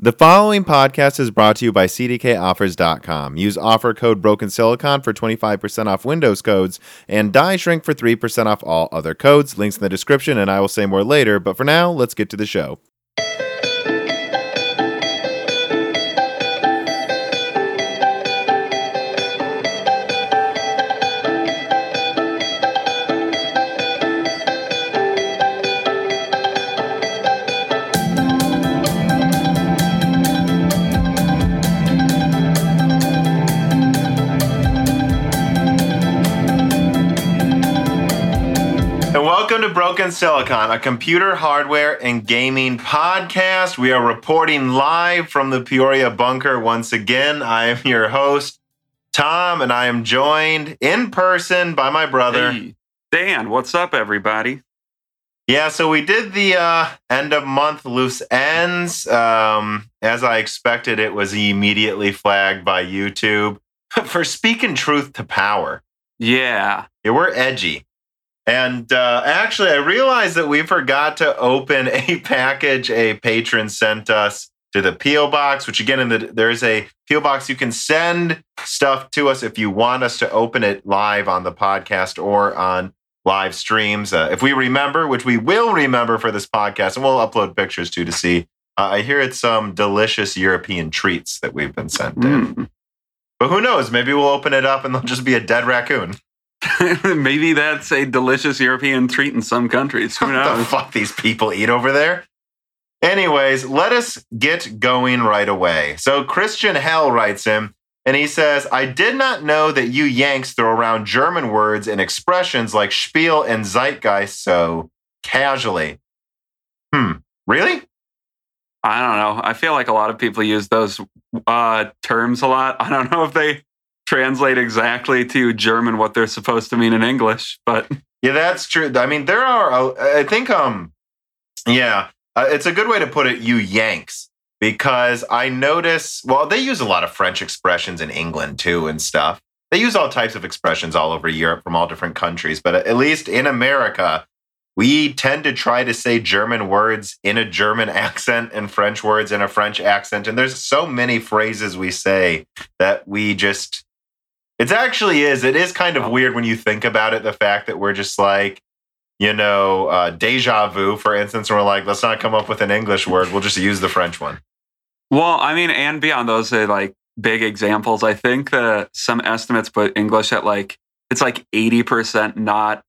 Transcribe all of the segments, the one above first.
The following podcast is brought to you by CDKOffers.com. Use offer code Broken Silicon for 25% off Windows codes and Die Shrink for 3% off all other codes. Links in the description, and I will say more later. But for now, let's get to the show. Broken Silicon, a computer hardware and gaming podcast. We are reporting live from the Peoria bunker once again. I am your host, Tom, and I am joined in person by my brother. Hey, Dan, what's up, everybody? Yeah, so we did the uh, end of month loose ends. Um, as I expected, it was immediately flagged by YouTube for speaking truth to power. Yeah. Yeah, we're edgy. And uh, actually, I realized that we forgot to open a package a patron sent us to the PO box. Which again, in the there's a PO box you can send stuff to us if you want us to open it live on the podcast or on live streams. Uh, if we remember, which we will remember for this podcast, and we'll upload pictures too to see. Uh, I hear it's some delicious European treats that we've been sent in. Mm. But who knows? Maybe we'll open it up and there'll just be a dead raccoon. Maybe that's a delicious European treat in some countries. Who What the fuck these people eat over there? Anyways, let us get going right away. So Christian Hell writes him, and he says, I did not know that you Yanks throw around German words and expressions like Spiel and Zeitgeist so casually. Hmm, really? I don't know. I feel like a lot of people use those uh, terms a lot. I don't know if they translate exactly to German what they're supposed to mean in English, but Yeah, that's true. I mean, there are, uh, I think, um, yeah, uh, it's a good way to put it, you Yanks, because I notice, well, they use a lot of French expressions in England too and stuff. They use all types of expressions all over Europe from all different countries, but at least in America, we tend to try to say German words in a German accent and French words in a French accent. And there's so many phrases we say that we just, it actually is. It is kind of weird when you think about it. The fact that we're just like, you know, uh, deja vu, for instance, and we're like, let's not come up with an English word. We'll just use the French one. well, I mean, and beyond those are like big examples. I think that some estimates put English at like it's like 80% not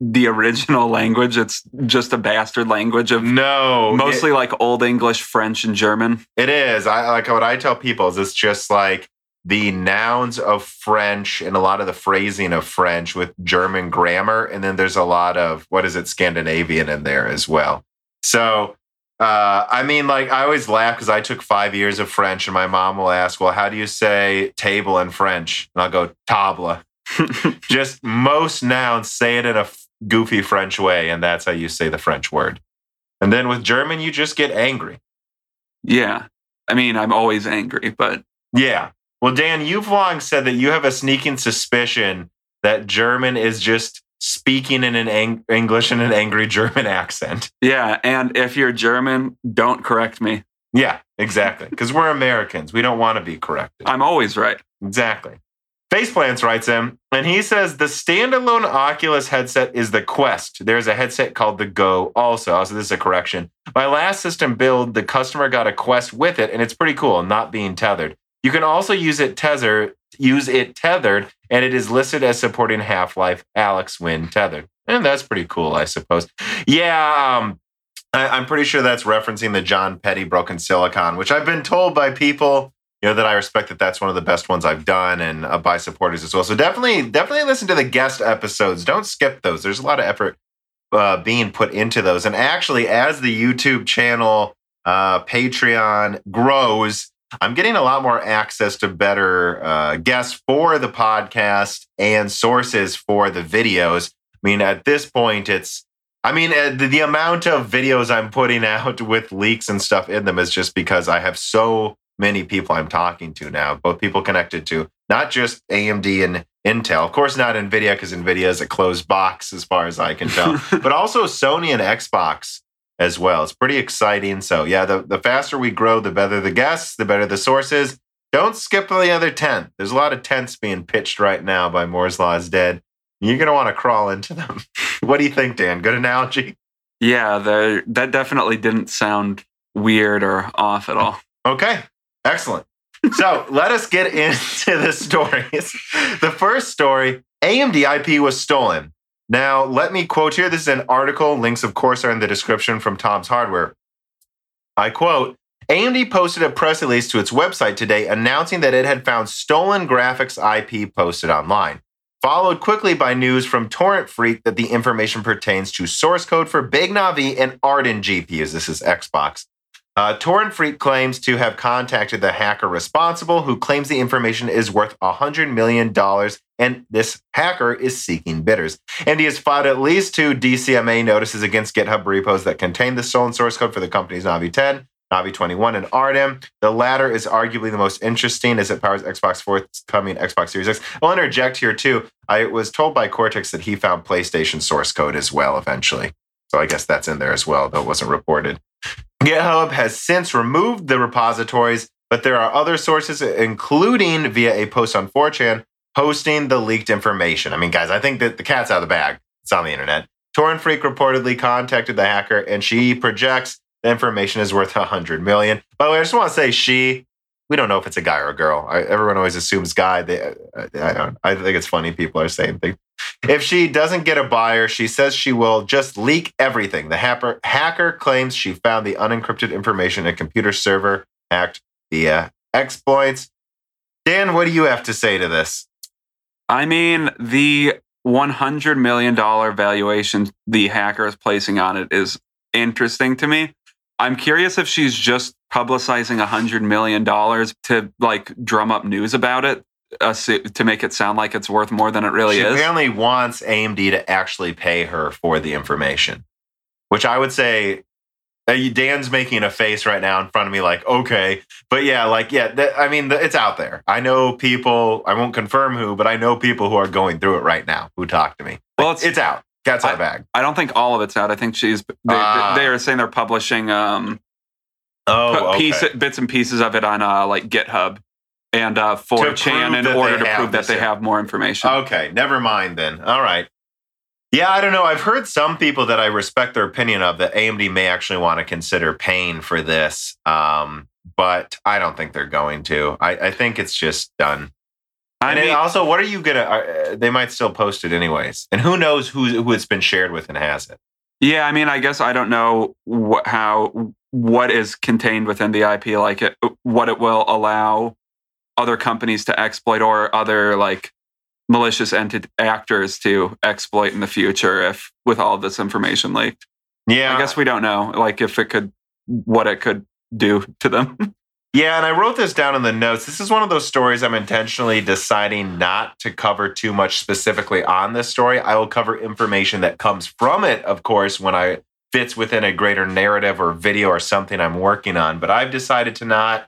the original language. It's just a bastard language of No, mostly like old English, French, and German. It is. I like what I tell people is it's just like the nouns of French and a lot of the phrasing of French with German grammar, and then there's a lot of what is it Scandinavian in there as well. So. Uh, I mean, like I always laugh because I took five years of French, and my mom will ask, "Well, how do you say table in French?" And I'll go table. Just most nouns say it in a goofy French way, and that's how you say the French word. And then with German, you just get angry. yeah. I mean, I'm always angry, but Yeah. Well, Dan, you've long said that you have a sneaking suspicion that German is just speaking in an ang- English in an angry German accent. yeah. And if you're German, don't correct me. Yeah, exactly. Because we're Americans. We don't want to be corrected. I'm always right. Exactly. Faceplants writes him, and he says the standalone Oculus headset is the Quest. There's a headset called the Go also. So this is a correction. My last system build, the customer got a Quest with it, and it's pretty cool, not being tethered. You can also use it tether, use it tethered, and it is listed as supporting Half-Life Alyx when tethered. And that's pretty cool, I suppose. Yeah, um, I, I'm pretty sure that's referencing the Jon Peddie Broken Silicon, which I've been told by people you know that I respect that that's one of the best ones I've done, and uh, by supporters as well. So definitely, definitely listen to the guest episodes. Don't skip those. There's a lot of effort uh, being put into those, and actually, as the YouTube channel, uh, Patreon grows, I'm getting a lot more access to better uh, guests for the podcast and sources for the videos. I mean, at this point, it's I mean, uh, the, the amount of videos I'm putting out with leaks and stuff in them is just because I have so many people I'm talking to now, both people connected to not just AMD and Intel, of course, not NVIDIA, because NVIDIA is a closed box as far as I can tell, but also Sony and Xbox as well. It's pretty exciting. So yeah, the, the faster we grow, the better the guests, the better the sources. Don't skip the other 10. There's a lot of tents being pitched right now by Moore's Law is Dead. You're going to want to crawl into them. what do you think, Dan? Good analogy? Yeah, that definitely didn't sound weird or off at all. Okay, excellent. so let us get into the stories. The first story AMD IP was stolen. Now, let me quote here. This is an article. Links, of course, are in the description from Tom's Hardware. I quote AMD posted a press release to its website today announcing that it had found stolen graphics IP posted online, followed quickly by news from Torrent Freak that the information pertains to source code for Big Navi and Arden GPUs. This is Xbox. Uh, Torrent Freak claims to have contacted the hacker responsible, who claims the information is worth $100 million, and this hacker is seeking bidders. And he has filed at least two DCMA notices against GitHub repos that contain the stolen source code for the company's Navi 10, Navi 21, and Arden. The latter is arguably the most interesting as it powers Xbox forthcoming Xbox Series X. I'll interject here too. I was told by Cortex that he found PlayStation source code as well eventually. So I guess that's in there as well, though it wasn't reported. GitHub has since removed the repositories, but there are other sources, including via a post on 4chan, posting the leaked information. I mean, guys, I think that the cat's out of the bag. It's on the internet. Torrent Freak reportedly contacted the hacker, and she projects the information is worth 100 million. By the way, I just want to say she. We don't know if it's a guy or a girl. I, everyone always assumes guy. They, uh, I, I, don't. I think it's funny people are saying things. If she doesn't get a buyer, she says she will just leak everything. The hacker, hacker claims she found the unencrypted information in a computer server hacked via exploits. Dan, what do you have to say to this? I mean, the $100 million valuation the hacker is placing on it is interesting to me. I'm curious if she's just publicizing $100 million to like drum up news about it to make it sound like it's worth more than it really she is. She apparently wants AMD to actually pay her for the information, which I would say uh, Dan's making a face right now in front of me, like, okay. But yeah, like, yeah, th- I mean, th- it's out there. I know people, I won't confirm who, but I know people who are going through it right now who talk to me. well, it's, it's out. Cat's out of bag. I don't think all of it's out. I think she's, they, uh, they are saying they're publishing, um, oh, piece, okay. bits and pieces of it on, uh, like GitHub and uh, 4chan in order to prove that they have more information. Okay, never mind then. All right. Yeah, I don't know. I've heard some people that I respect their opinion of that AMD may actually want to consider paying for this, um, but I don't think they're going to. I, I think it's just done. I and mean, also, what are you gonna? Uh, they might still post it anyways, and who knows who who it's been shared with and has it. Yeah, I mean, I guess I don't know what how what is contained within the IP, like it, what it will allow other companies to exploit or other like malicious entity actors to exploit in the future if with all this information leaked. Yeah. I guess we don't know like if it could what it could do to them. yeah, and I wrote this down in the notes. This is one of those stories I'm intentionally deciding not to cover too much specifically on this story. I will cover information that comes from it, of course, when I fits within a greater narrative or video or something I'm working on, but I've decided to not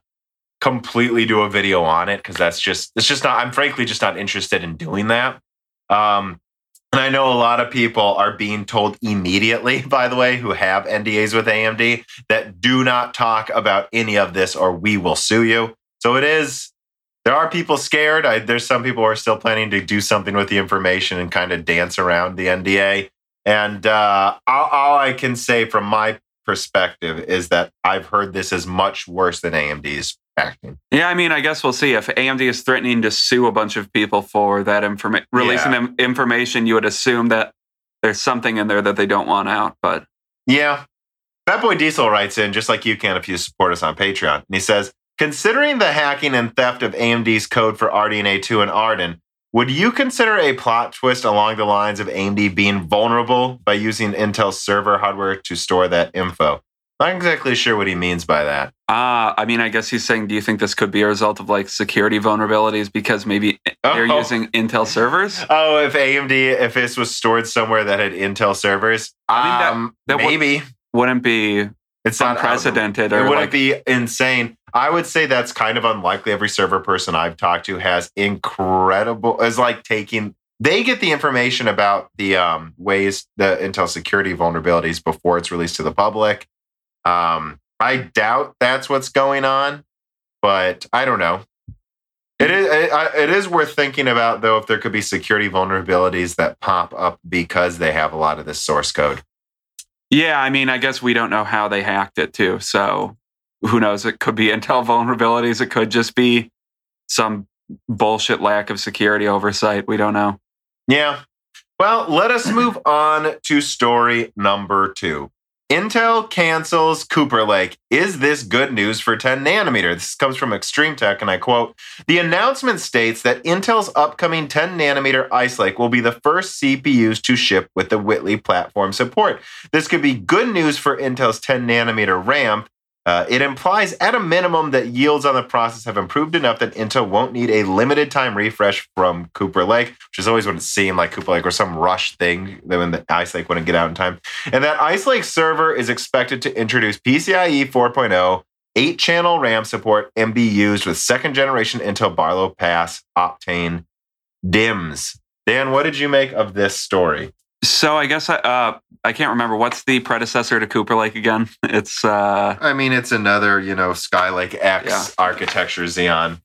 completely do a video on it because that's just it's just not i'm frankly just not interested in doing that um and i know a lot of people are being told immediately by the way who have ndas with amd that do not talk about any of this or we will sue you. So it is there are people scared. I, there's some people who are still planning to do something with the information and kind of dance around the nda and uh, all, all i can say from my perspective is that i've heard this is much worse than amd's acting. Yeah, I mean, I guess we'll see. If AMD is threatening to sue a bunch of people for that information, releasing yeah. them information, you would assume that there's something in there that they don't want out. But yeah, Fat Boy Diesel writes in just like you can if you support us on Patreon, and he says, considering the hacking and theft of AMD's code for RDNA 2 and Arden. Would you consider a plot twist along the lines of AMD being vulnerable by using Intel server hardware to store that info? Not exactly sure what he means by that. Ah, uh, I mean, I guess he's saying, do you think this could be a result of like security vulnerabilities because maybe they're oh. using Intel servers? Oh, if AMD, if this was stored somewhere that had Intel servers, I mean, that, um, that maybe wouldn't be it's unprecedented. Not, it wouldn't like, be insane. I would say that's kind of unlikely. Every server person I've talked to has incredible, is like taking they get the information about the um, ways the Intel security vulnerabilities before it's released to the public. Um, I doubt that's what's going on, but I don't know. It is it is worth thinking about though if there could be security vulnerabilities that pop up because they have a lot of this source code. Yeah, I mean, I guess we don't know how they hacked it too. So who knows? It could be Intel vulnerabilities. It could just be some bullshit lack of security oversight. We don't know. Yeah. Well, let us move on to story number two. Intel cancels Cooper Lake. Is this good news for 10 nanometer? This comes from Extreme Tech, and I quote The announcement states that Intel's upcoming 10 nanometer Ice Lake will be the first CPUs to ship with the Whitley platform support. This could be good news for Intel's 10 nanometer ramp uh, it implies, at a minimum, that yields on the process have improved enough that Intel won't need a limited time refresh from Cooper Lake, which is always what it seemed like Cooper Lake or some rush thing that when the Ice Lake wouldn't get out in time. And that Ice Lake server is expected to introduce PCIe 4.0, eight channel RAM support, and be used with second generation Intel Barlow Pass Optane DIMMs. Dan, what did you make of this story? So I guess I uh, I can't remember what's the predecessor to Cooper Lake again. It's uh, I mean it's another you know Skylake X yeah. architecture Xeon.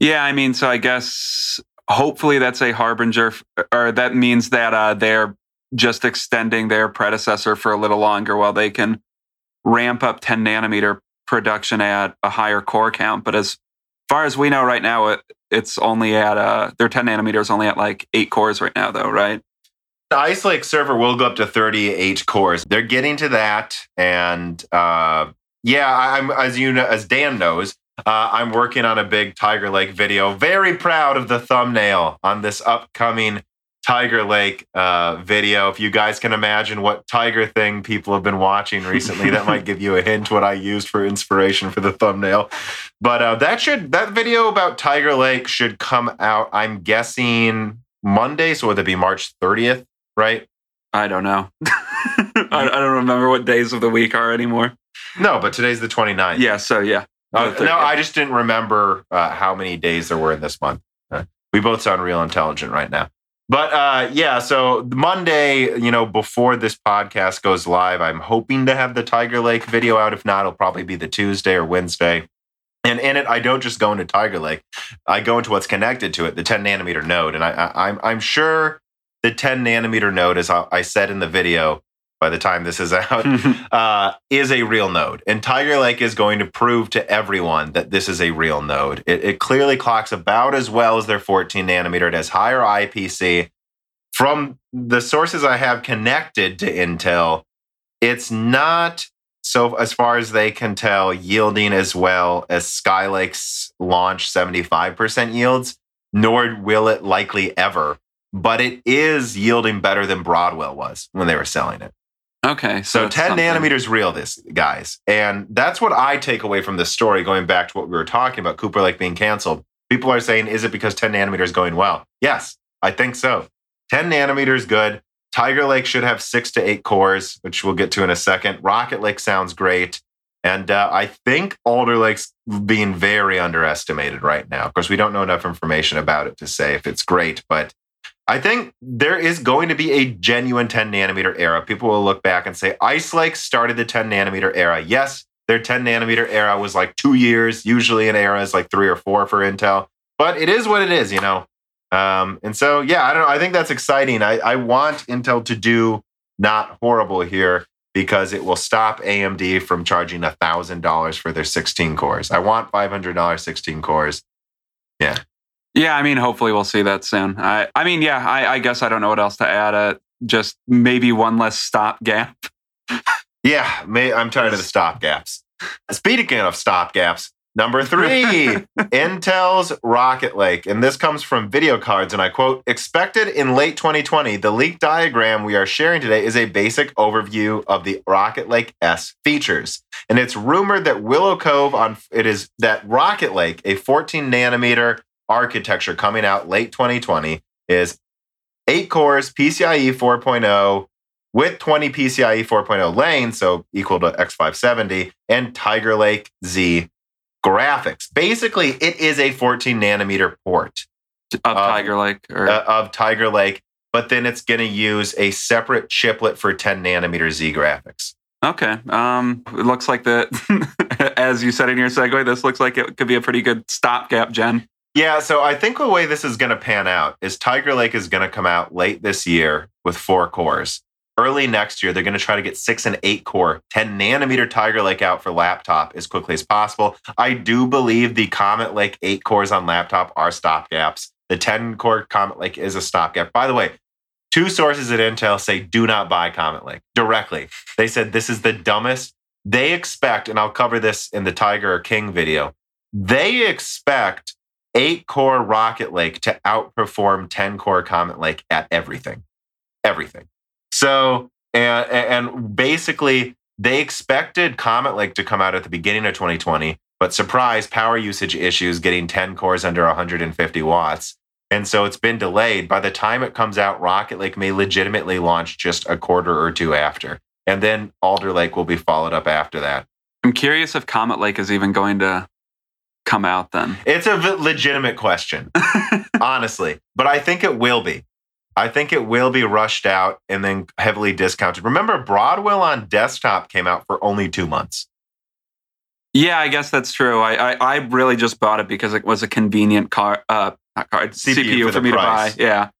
Yeah, I mean so I guess hopefully that's a harbinger, or that means that uh, they're just extending their predecessor for a little longer while they can ramp up 10 nanometer production at a higher core count. But as far as we know right now, it, it's only at uh, their 10 nanometers only at like eight cores right now, though, right? The Ice Lake server will go up to 38 cores. They're getting to that, and uh, yeah, I'm as you know, as Dan knows, uh, I'm working on a big Tiger Lake video. Very proud of the thumbnail on this upcoming Tiger Lake uh, video. If you guys can imagine what Tiger thing people have been watching recently, that might give you a hint what I used for inspiration for the thumbnail. But uh, that should that video about Tiger Lake should come out. I'm guessing Monday, so would it be March 30th? Right? I don't know. I, I, don't remember what days of the week are anymore. No, but today's the 29th. Yeah, so yeah. Uh, no, I just didn't remember uh, how many days there were in this month. Uh, we both sound real intelligent right now. But uh, yeah, so Monday, you know, before this podcast goes live, I'm hoping to have the Tiger Lake video out. If not, it'll probably be the Tuesday or Wednesday. And in it, I don't just go into Tiger Lake; I go into what's connected to it, the 10 nanometer node. And I, I, I'm I'm sure the 10 nanometer node, as I said in the video, by the time this is out, uh, is a real node. And Tiger Lake is going to prove to everyone that this is a real node. It, it clearly clocks about as well as their 14 nanometer. It has higher IPC. From the sources I have connected to Intel, it's not so as far as they can tell yielding as well as Skylake's launch 75% yields, nor will it likely ever but it is yielding better than Broadwell was when they were selling it. Okay. So, so 10 something. nanometers real, this guys. And that's what I take away from this story, going back to what we were talking about Cooper Lake being canceled. People are saying, is it because 10 nanometers going well? Yes, I think so. 10 nanometers good. Tiger Lake should have six to eight cores, which we'll get to in a second. Rocket Lake sounds great. And uh, I think Alder Lake's being very underestimated right now. Of course, we don't know enough information about it to say if it's great, but I think there is going to be a genuine 10 nanometer era. People will look back and say Ice Lake started the 10 nanometer era. Yes, their 10 nanometer era was like two years. Usually an era is like three or four for Intel, but it is what it is, you know. Um, and so, yeah, I don't know. I think that's exciting. I, I want Intel to do not horrible here because it will stop AMD from charging $1,000 for their 16 cores. I want $500 16 cores. Yeah. Yeah, I mean, hopefully we'll see that soon. I, I mean, yeah, I, I guess I don't know what else to add. Uh, just maybe one less stopgap. yeah, may, I'm tired of the stop stopgaps. Speaking of stopgaps, number three, Intel's Rocket Lake. And this comes from VideoCardz, and I quote Expected in late 2020, the leak diagram we are sharing today is a basic overview of the Rocket Lake S features. And it's rumored that Willow Cove on it is that Rocket Lake, a 14 nanometer architecture coming out late 2020 is eight cores, PCIe 4.0 with 20 PCIe 4.0 lanes, so equal to X570, and Tiger Lake Xe graphics. Basically, it is a 14 nanometer port. of Tiger Lake or uh, of Tiger Lake, but then it's going to use a separate chiplet for 10 nanometer Xe graphics. Okay. Um, it looks like that, as you said in your segue, this looks like it could be a pretty good stopgap, Jen. Yeah, so I think the way this is going to pan out is Tiger Lake is going to come out late this year with four cores. Early next year, they're going to try to get six and eight core, 10 nanometer Tiger Lake out for laptop as quickly as possible. I do believe the Comet Lake eight cores on laptop are stopgaps. The 10 core Comet Lake is a stopgap. By the way, two sources at Intel say do not buy Comet Lake directly. They said this is the dumbest. They expect, and I'll cover this in the Tiger or King video, they expect eight core Rocket Lake to outperform 10 core Comet Lake at everything. Everything. So, and, and basically, they expected Comet Lake to come out at the beginning of 2020, but surprise, power usage issues getting 10 cores under 150 watts. And so it's been delayed. By the time it comes out, Rocket Lake may legitimately launch just a quarter or two after. And then Alder Lake will be followed up after that. I'm curious if Comet Lake is even going to come out then. It's a legitimate question, honestly, but I think it will be. I think it will be rushed out and then heavily discounted. Remember, Broadwell on desktop came out for only two months. Yeah, I guess that's true. I I, I really just bought it because it was a convenient car, uh, not card CPU, CPU for, for me price. to buy. Yeah.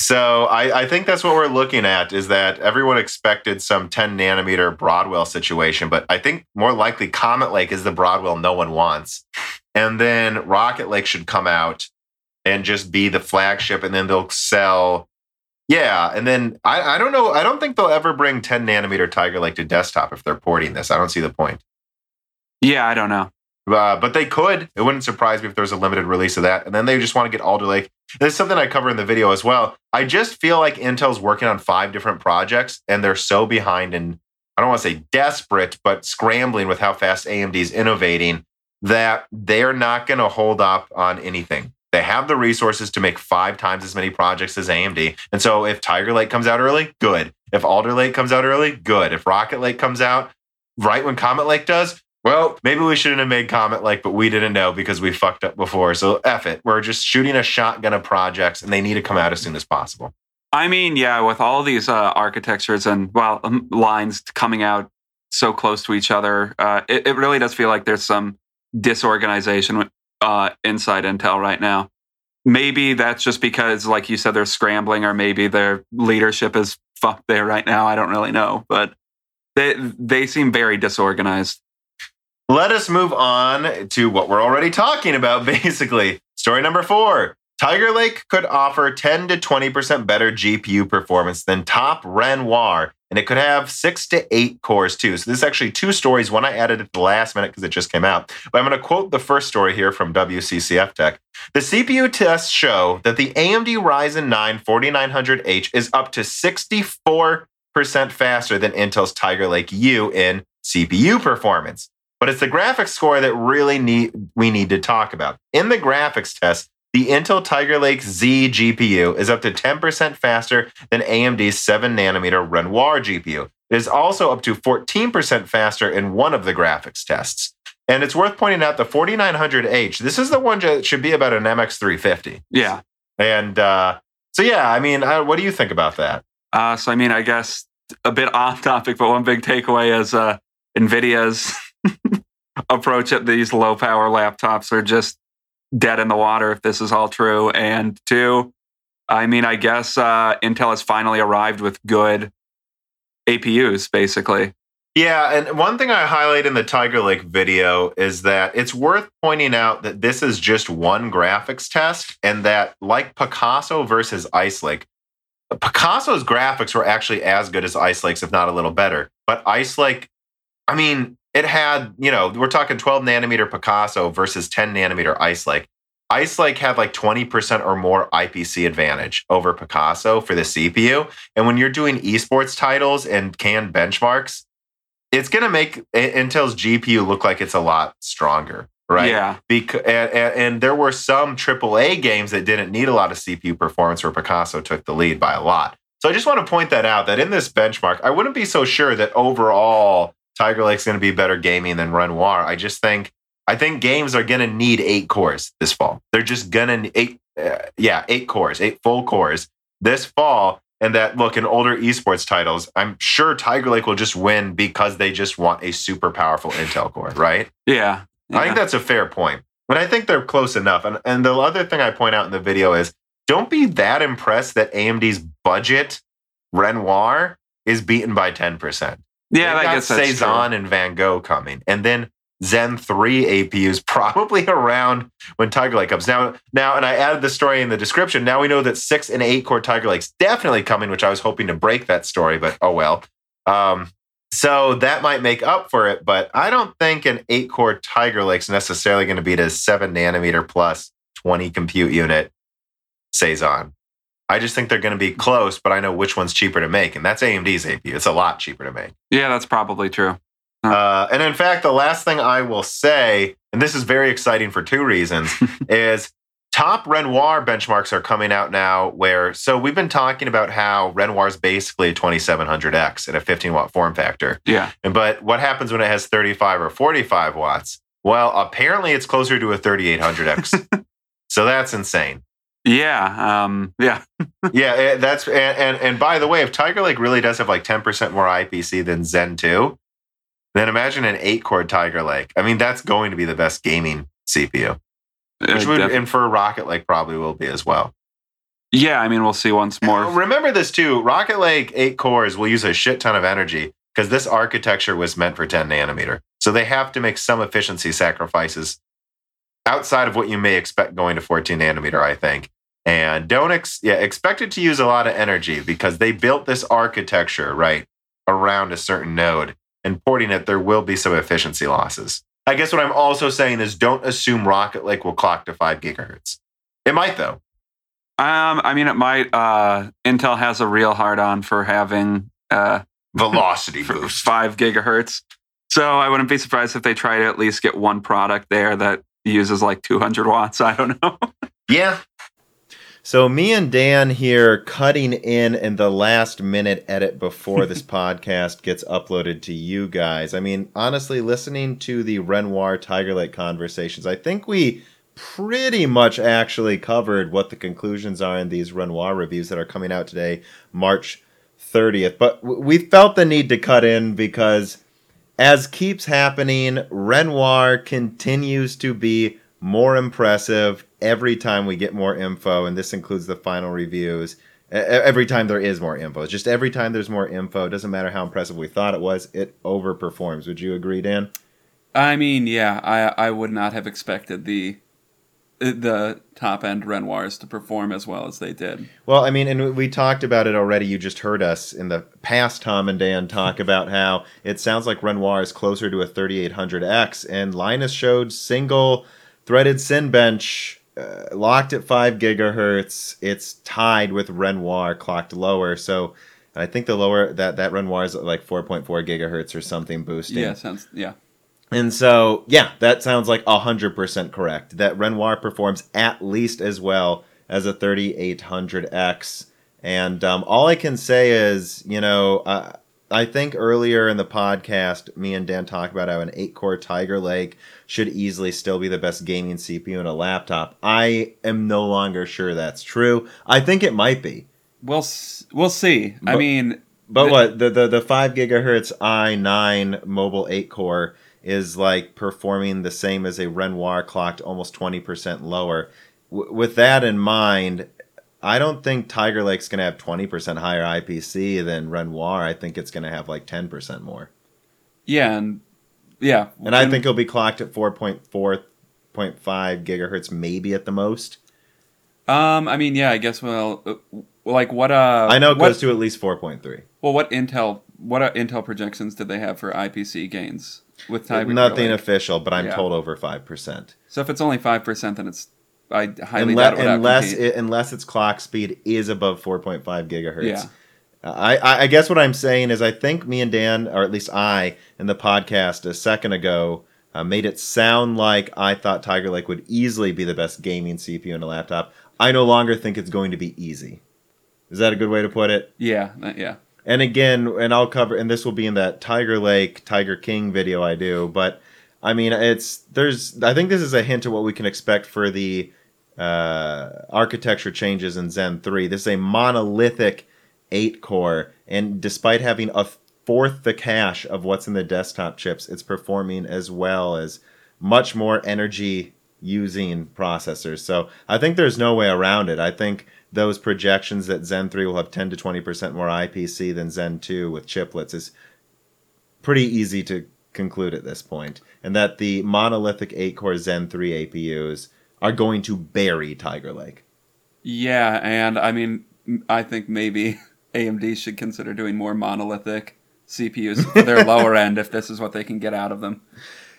So I, I think that's what we're looking at is that everyone expected some 10 nanometer Broadwell situation, but I think more likely Comet Lake is the Broadwell no one wants. And then Rocket Lake should come out and just be the flagship and then they'll sell. Yeah and then I, I don't know i don't think they'll ever bring 10 nanometer tiger lake to desktop if they're porting this. I don't see the point. Yeah i don't know uh, but they could it wouldn't surprise me if there's a limited release of that and then they just want to get alder lake this is something i cover in the video as well i just feel like intel's working on five different projects and they're so behind and i don't want to say desperate but scrambling with how fast amd's innovating that they're not going to hold up on anything they have the resources to make five times as many projects as AMD. And so if Tiger Lake comes out early, good. If Alder Lake comes out early, good. If Rocket Lake comes out right when Comet Lake does, well, maybe we shouldn't have made Comet Lake, but we didn't know because we fucked up before. So F it. We're just shooting a shotgun of projects and they need to come out as soon as possible. I mean, yeah, with all these uh, architectures and, well, um, lines coming out so close to each other, uh, it, it really does feel like there's some disorganization uh, inside Intel right now. Maybe that's just because, like you said, they're scrambling, or maybe their leadership is fucked there right now. I don't really know, but they they seem very disorganized. Let us move on to what we're already talking about. Basically, story number four: Tiger Lake could offer 10 to 20% better GPU performance than top Renoir, and it could have six to eight cores too. So this is actually two stories. One I added at the last minute because it just came out. But I'm going to quote the first story here from WCCF Tech. The CPU tests show that the AMD Ryzen 9 4900H is up to 64% faster than Intel's Tiger Lake U in CPU performance. But it's the graphics score that really need we need to talk about. In the graphics test, the Intel Tiger Lake Xe GPU is up to 10% faster than AMD's 7 nanometer Renoir GPU. It is also up to 14% faster in one of the graphics tests. And it's worth pointing out the 4900H, this is the one that should be about an MX350. Yeah. And uh, so, yeah, I mean, uh, what do you think about that? Uh, so, I mean, I guess a bit off topic, but one big takeaway is uh, NVIDIA's approach at these low power laptops are just dead in the water if this is all true. And two, I mean, I guess uh, Intel has finally arrived with good APUs, basically. Yeah, and one thing I highlight in the Tiger Lake video is that it's worth pointing out that this is just one graphics test, and that like Picasso versus Ice Lake, Picasso's graphics were actually as good as Ice Lake's, if not a little better. But Ice Lake, I mean, it had, you know, we're talking 12 nanometer Picasso versus 10 nanometer Ice Lake. Ice Lake had like 20% or more IPC advantage over Picasso for the CPU. And when you're doing esports titles and canned benchmarks, it's going to make Intel's GPU look like it's a lot stronger, right? Yeah. Because, and, and, there were some AAA games that didn't need a lot of CPU performance where Picasso took the lead by a lot. So I just want to point that out that in this benchmark, I wouldn't be so sure that overall Tiger Lake's going to be better gaming than Renoir. I just think I think games are going to need eight cores this fall. They're just going to eight uh, yeah, eight cores, eight full cores this fall. And that look in older esports titles, I'm sure Tiger Lake will just win because they just want a super powerful Intel core, right? Yeah. I think that's a fair point. But I think they're close enough. And, and the other thing I point out in the video is don't be that impressed that AMD's budget Renoir is beaten by 10%. Yeah, I They've got guess Cezanne and Van Gogh coming. And then Zen 3 APUs probably around when Tiger Lake comes. Now, now, and I added the story in the description. Now we know that six and eight core Tiger Lake's definitely coming, which I was hoping to break that story, but oh well. Um, so that might make up for it, but I don't think an eight core Tiger Lake's necessarily going to beat a seven nanometer plus 20 compute unit Cezanne. I just think they're going to be close, but I know which one's cheaper to make, and that's AMD's APU. It's a lot cheaper to make. Yeah, that's probably true. Uh, and in fact, the last thing I will say, and this is very exciting for two reasons, is top Renoir benchmarks are coming out now. Where so we've been talking about how Renoir is basically a 2700X and a 15 watt form factor. Yeah. And but what happens when it has 35 or 45 watts? Well, apparently it's closer to a 3800X. so that's insane. Yeah. Um, yeah. Yeah, eh, that's and, and and by the way, if Tiger Lake really does have like 10% more IPC than Zen 2, then imagine an eight core Tiger Lake. I mean, that's going to be the best gaming CPU, which would def- infer Rocket Lake probably will be as well. yeah. I mean, we'll see once more. Remember this too Rocket Lake eight cores will use a shit ton of energy because this architecture was meant for 10 nanometer. So they have to make some efficiency sacrifices outside of what you may expect going to 14 nanometer, I think. And don't ex- yeah, expect it to use a lot of energy because they built this architecture right around a certain node. And porting it, there will be some efficiency losses. I guess what I'm also saying is don't assume Rocket Lake will clock to five gigahertz. It might though. Um, I mean, it might. Uh, Intel has a real hard on for having uh, Velocity for boost. five gigahertz. So I wouldn't be surprised if they try to at least get one product there that uses like 200 watts. I don't know. Yeah, So me and Dan here cutting in in the last minute edit before this podcast gets uploaded to you guys. I mean, honestly, listening to the Renoir Tiger Lake conversations, I think we pretty much actually covered what the conclusions are in these Renoir reviews that are coming out today, March 30th. But we felt the need to cut in because as keeps happening, Renoir continues to be more impressive every time we get more info, and this includes the final reviews. Every time there is more info, just every time there's more info, it doesn't matter how impressive we thought it was, it overperforms. Would you agree, Dan? I mean, yeah, I I would not have expected the the top end Renoirs to perform as well as they did. Well, I mean, and we talked about it already. You just heard us in the past, Tom and Dan, talk about how it sounds like Renoir is closer to a 3800X, and Linus showed single threaded Cinebench uh, locked at 5 gigahertz. It's tied with Renoir clocked lower. So I think the lower that that Renoir is like 4.4 gigahertz or something boosting. Yeah, sounds yeah. And so, yeah, that sounds like 100% correct. That Renoir performs at least as well as a 3800X. And um, all I can say is, you know, uh, I think earlier in the podcast, me and Dan talked about how an 8 core Tiger Lake should easily still be the best gaming CPU in a laptop. I am no longer sure that's true. I think it might be. We'll we'll see. I mean, But The- what the, the the five gigahertz i9 mobile eight core is like performing the same as a Renoir clocked almost twenty percent lower. W- with that in mind, I don't think Tiger Lake's gonna have twenty percent higher IPC than Renoir. I think it's gonna have like ten percent more, yeah, and yeah, and I think it'll be clocked at four point four point five gigahertz, maybe at the most. Um, I mean, yeah, I guess. Well, uh, like what? Uh, I know it what, goes to at least four point three. Well, what Intel? What uh, Intel projections did they have for IPC gains with Tiger Nothing official, but I'm Yeah. told over five percent. So if it's only five percent, then it's I highly unless doubt it unless, it, unless its clock speed is above 4.5 gigahertz. Yeah. I, I I guess what I'm saying is I think me and Dan, or at least I, in the podcast a second ago, uh, made it sound like I thought Tiger Lake would easily be the best gaming CPU in a laptop. I no longer think it's going to be easy. Is that a good way to put it? yeah, yeah. And again, and I'll cover, and this will be in that Tiger Lake, Tiger King video I do. But I mean, it's there's, I think this is a hint of what we can expect for the uh, architecture changes in Zen 3. This is a monolithic 8 core, and despite having a fourth the cache of what's in the desktop chips, it's performing as well as much more energy using processors. So I think there's no way around it. I think those projections that Zen 3 will have 10 to 20% more IPC than Zen 2 with chiplets is pretty easy to conclude at this point. And that the monolithic 8 core Zen 3 APUs are going to bury Tiger Lake. Yeah, and I mean, I think maybe AMD should consider doing more monolithic CPUs for their lower end if this is what they can get out of them.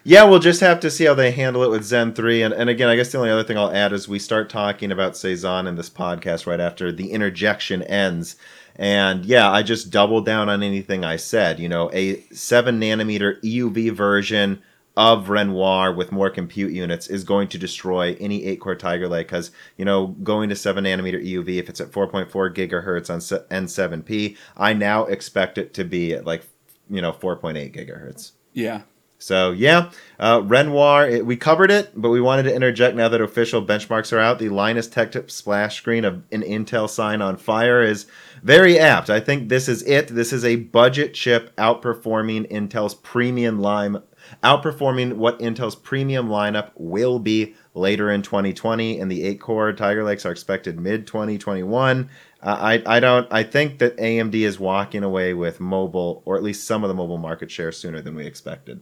Yeah, we'll just have to see how they handle it with Zen 3. And, and again, I guess the only other thing I'll add is we start talking about Cezanne in this podcast right after the interjection ends. And yeah, I just doubled down on anything I said. You know, a 7 nanometer EUV version of Renoir with more compute units is going to destroy any 8 core Tiger Lake because, you know, going to 7 nanometer EUV, if it's at 4.4 gigahertz on N7P, I now expect it to be at like, you know, 4.8 gigahertz. Yeah. So yeah, uh, Renoir. It, we covered it, but we wanted to interject now that official benchmarks are out. The Linus Tech Tip splash screen of an Intel sign on fire is very apt. I think this is it. This is a budget chip outperforming Intel's premium line, outperforming what Intel's premium lineup will be later in 2020. And the eight core Tiger Lakes are expected mid 2021. Uh, I I don't. I think that AMD is walking away with mobile, or at least some of the mobile market share sooner than we expected.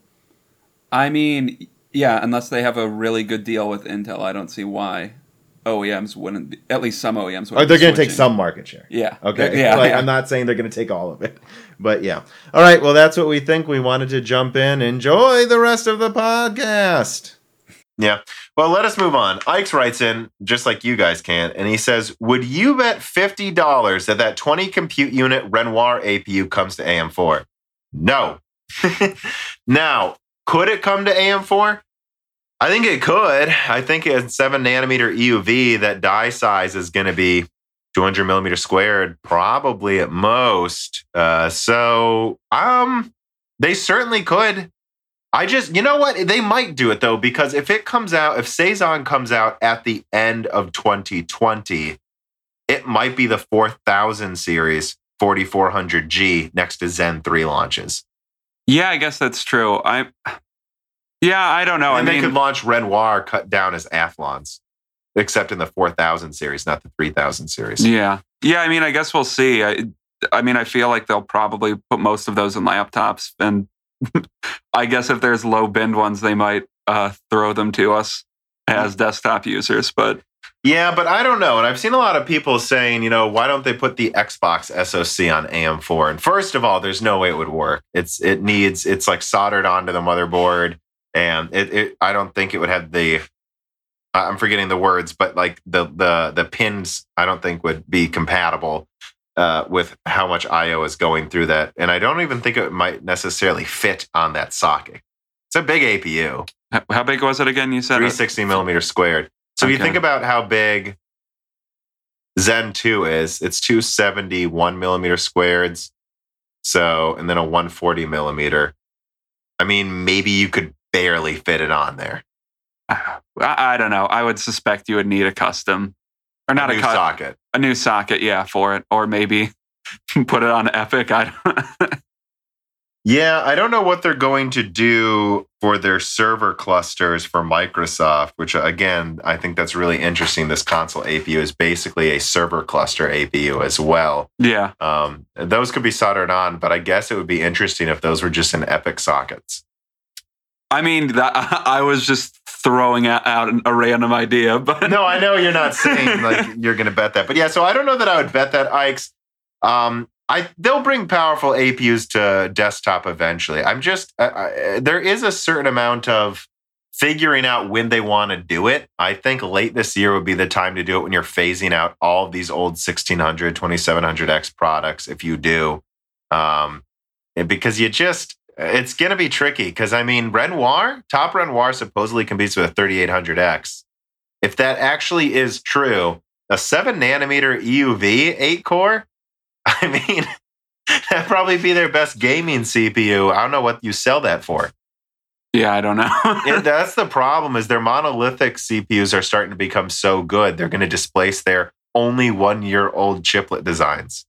I mean, yeah, unless they have a really good deal with Intel, I don't see why OEMs wouldn't. Be, at least some OEMs. Or they're going to take some market share. Yeah. Okay. Yeah. Like, yeah. I'm not saying they're going to take all of it, but yeah. All right. Well, that's what we think. We wanted to jump in. Enjoy the rest of the podcast. Yeah. Well, let us move on. Ike's writes in just like you guys can, and he says, "Would you bet fifty dollars that that twenty compute unit Renoir APU comes to AM4?" No. now, could it come to AM4? I think it could. I think at seven nanometer EUV, that die size is going to be 200 millimeter squared, probably at most. Uh, so, um, they certainly could. I just, you know what? They might do it though, because if it comes out, if Cezanne comes out at the end of 2020, it might be the 4000 series 4400G next to Zen 3 launches. Yeah, I guess that's true. I yeah, I don't know. and I they mean, could launch Renoir cut down as Athlons, except in the 4000 series, not the 3000 series. yeah, yeah. I mean, I guess we'll see. I, I mean, I feel like they'll probably put most of those in laptops, and I guess if there's low bend ones, they might uh, throw them to us as desktop users. But Yeah, but I don't know. And I've seen a lot of people saying, you know, why don't they put the Xbox SoC on AM4? And first of all, there's no way it would work. It's it needs it's like soldered onto the motherboard, and it, it I don't think it would have the I'm forgetting the words, but like the the the pins I don't think would be compatible uh, with how much I/O is going through that, and I don't even think it might necessarily fit on that socket. It's a big APU. how big was it again? You said 360 millimeter squared. So if you think about how big Zen 2 is, it's 271 millimeter squareds. So, and then a 140 millimeter. I mean, maybe you could barely fit it on there. I, I don't know. I would suspect you would need a custom, or not a, new cut, socket. a new socket, yeah, for it, or maybe put it on EPYC. I don't. Yeah, I don't know what they're going to do for their server clusters for Microsoft, which again, I think that's really interesting. This console APU is basically a server cluster APU as well. yeah, Um, those could be soldered on, but I guess it would be interesting if those were just in EPYC sockets. I mean, that, I was just throwing out, out a random idea, but no, I know you're not saying like you're going to bet that, but yeah. So I don't know that I would bet that Ike's. Um, I they'll bring powerful APUs to desktop eventually. I'm just I, I, there is a certain amount of figuring out when they want to do it. I think late this year would be the time to do it when you're phasing out all of these old 1600, 2700X products. If you do, um, because you just it's going to be tricky because I mean Renoir, top Renoir supposedly competes with a 3800X. If that actually is true, a seven nanometer EUV eight core, I mean, that'd probably be their best gaming CPU. I don't know what you sell that for. Yeah, I don't know. And that's the problem is their monolithic CPUs are starting to become so good. They're going to displace their only one year old chiplet designs.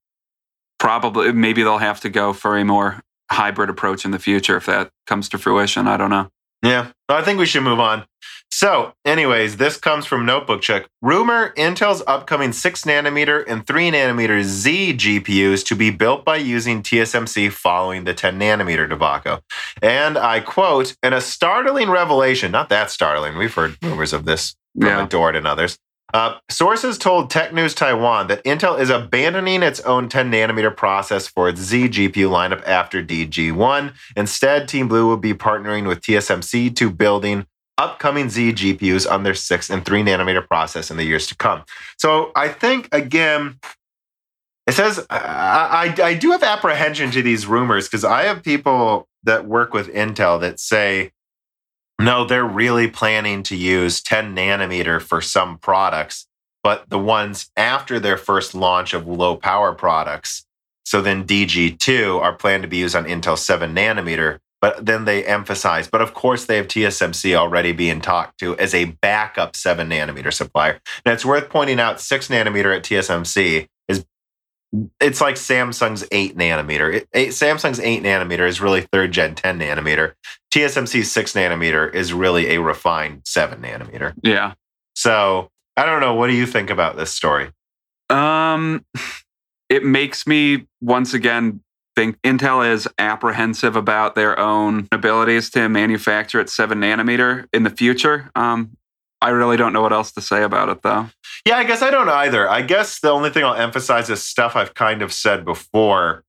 Probably, maybe they'll have to go for a more hybrid approach in the future if that comes to fruition. I don't know. Yeah, I think we should move on. So, anyways, this comes from Notebook Check. Rumor Intel's upcoming 6 nanometer and 3 nanometer Xe GPUs to be built by using TSMC following the 10 nanometer debacle. And I quote, in a startling revelation, not that startling, we've heard rumors of this from Yeah. Adored and others. Uh, sources told Tech News Taiwan that Intel is abandoning its own 10 nanometer process for its Xe GPU lineup after DG1. Instead, Team Blue will be partnering with TSMC to building upcoming Xe GPUs on their 6 and 3 nanometer process in the years to come. So I think, again, it says I, I, I do have apprehension to these rumors because I have people that work with Intel that say, no, they're really planning to use 10 nanometer for some products, but the ones after their first launch of low power products, so then DG2 are planned to be used on Intel 7 nanometer. But then they emphasize, but of course they have TSMC already being talked to as a backup 7 nanometer supplier. And it's worth pointing out 6 nanometer at TSMC is it's like Samsung's 8 nanometer. It, eight, Samsung's 8 nanometer is really third gen 10 nanometer. TSMC's 6 nanometer is really a refined 7 nanometer. Yeah. So I don't know. What do you think about this story? Um, it makes me once again think Intel is apprehensive about their own abilities to manufacture at seven nanometer in the future. Um, I really don't know what else to say about it though. Yeah, I guess I don't either. I guess the only thing I'll emphasize is stuff I've kind of said before.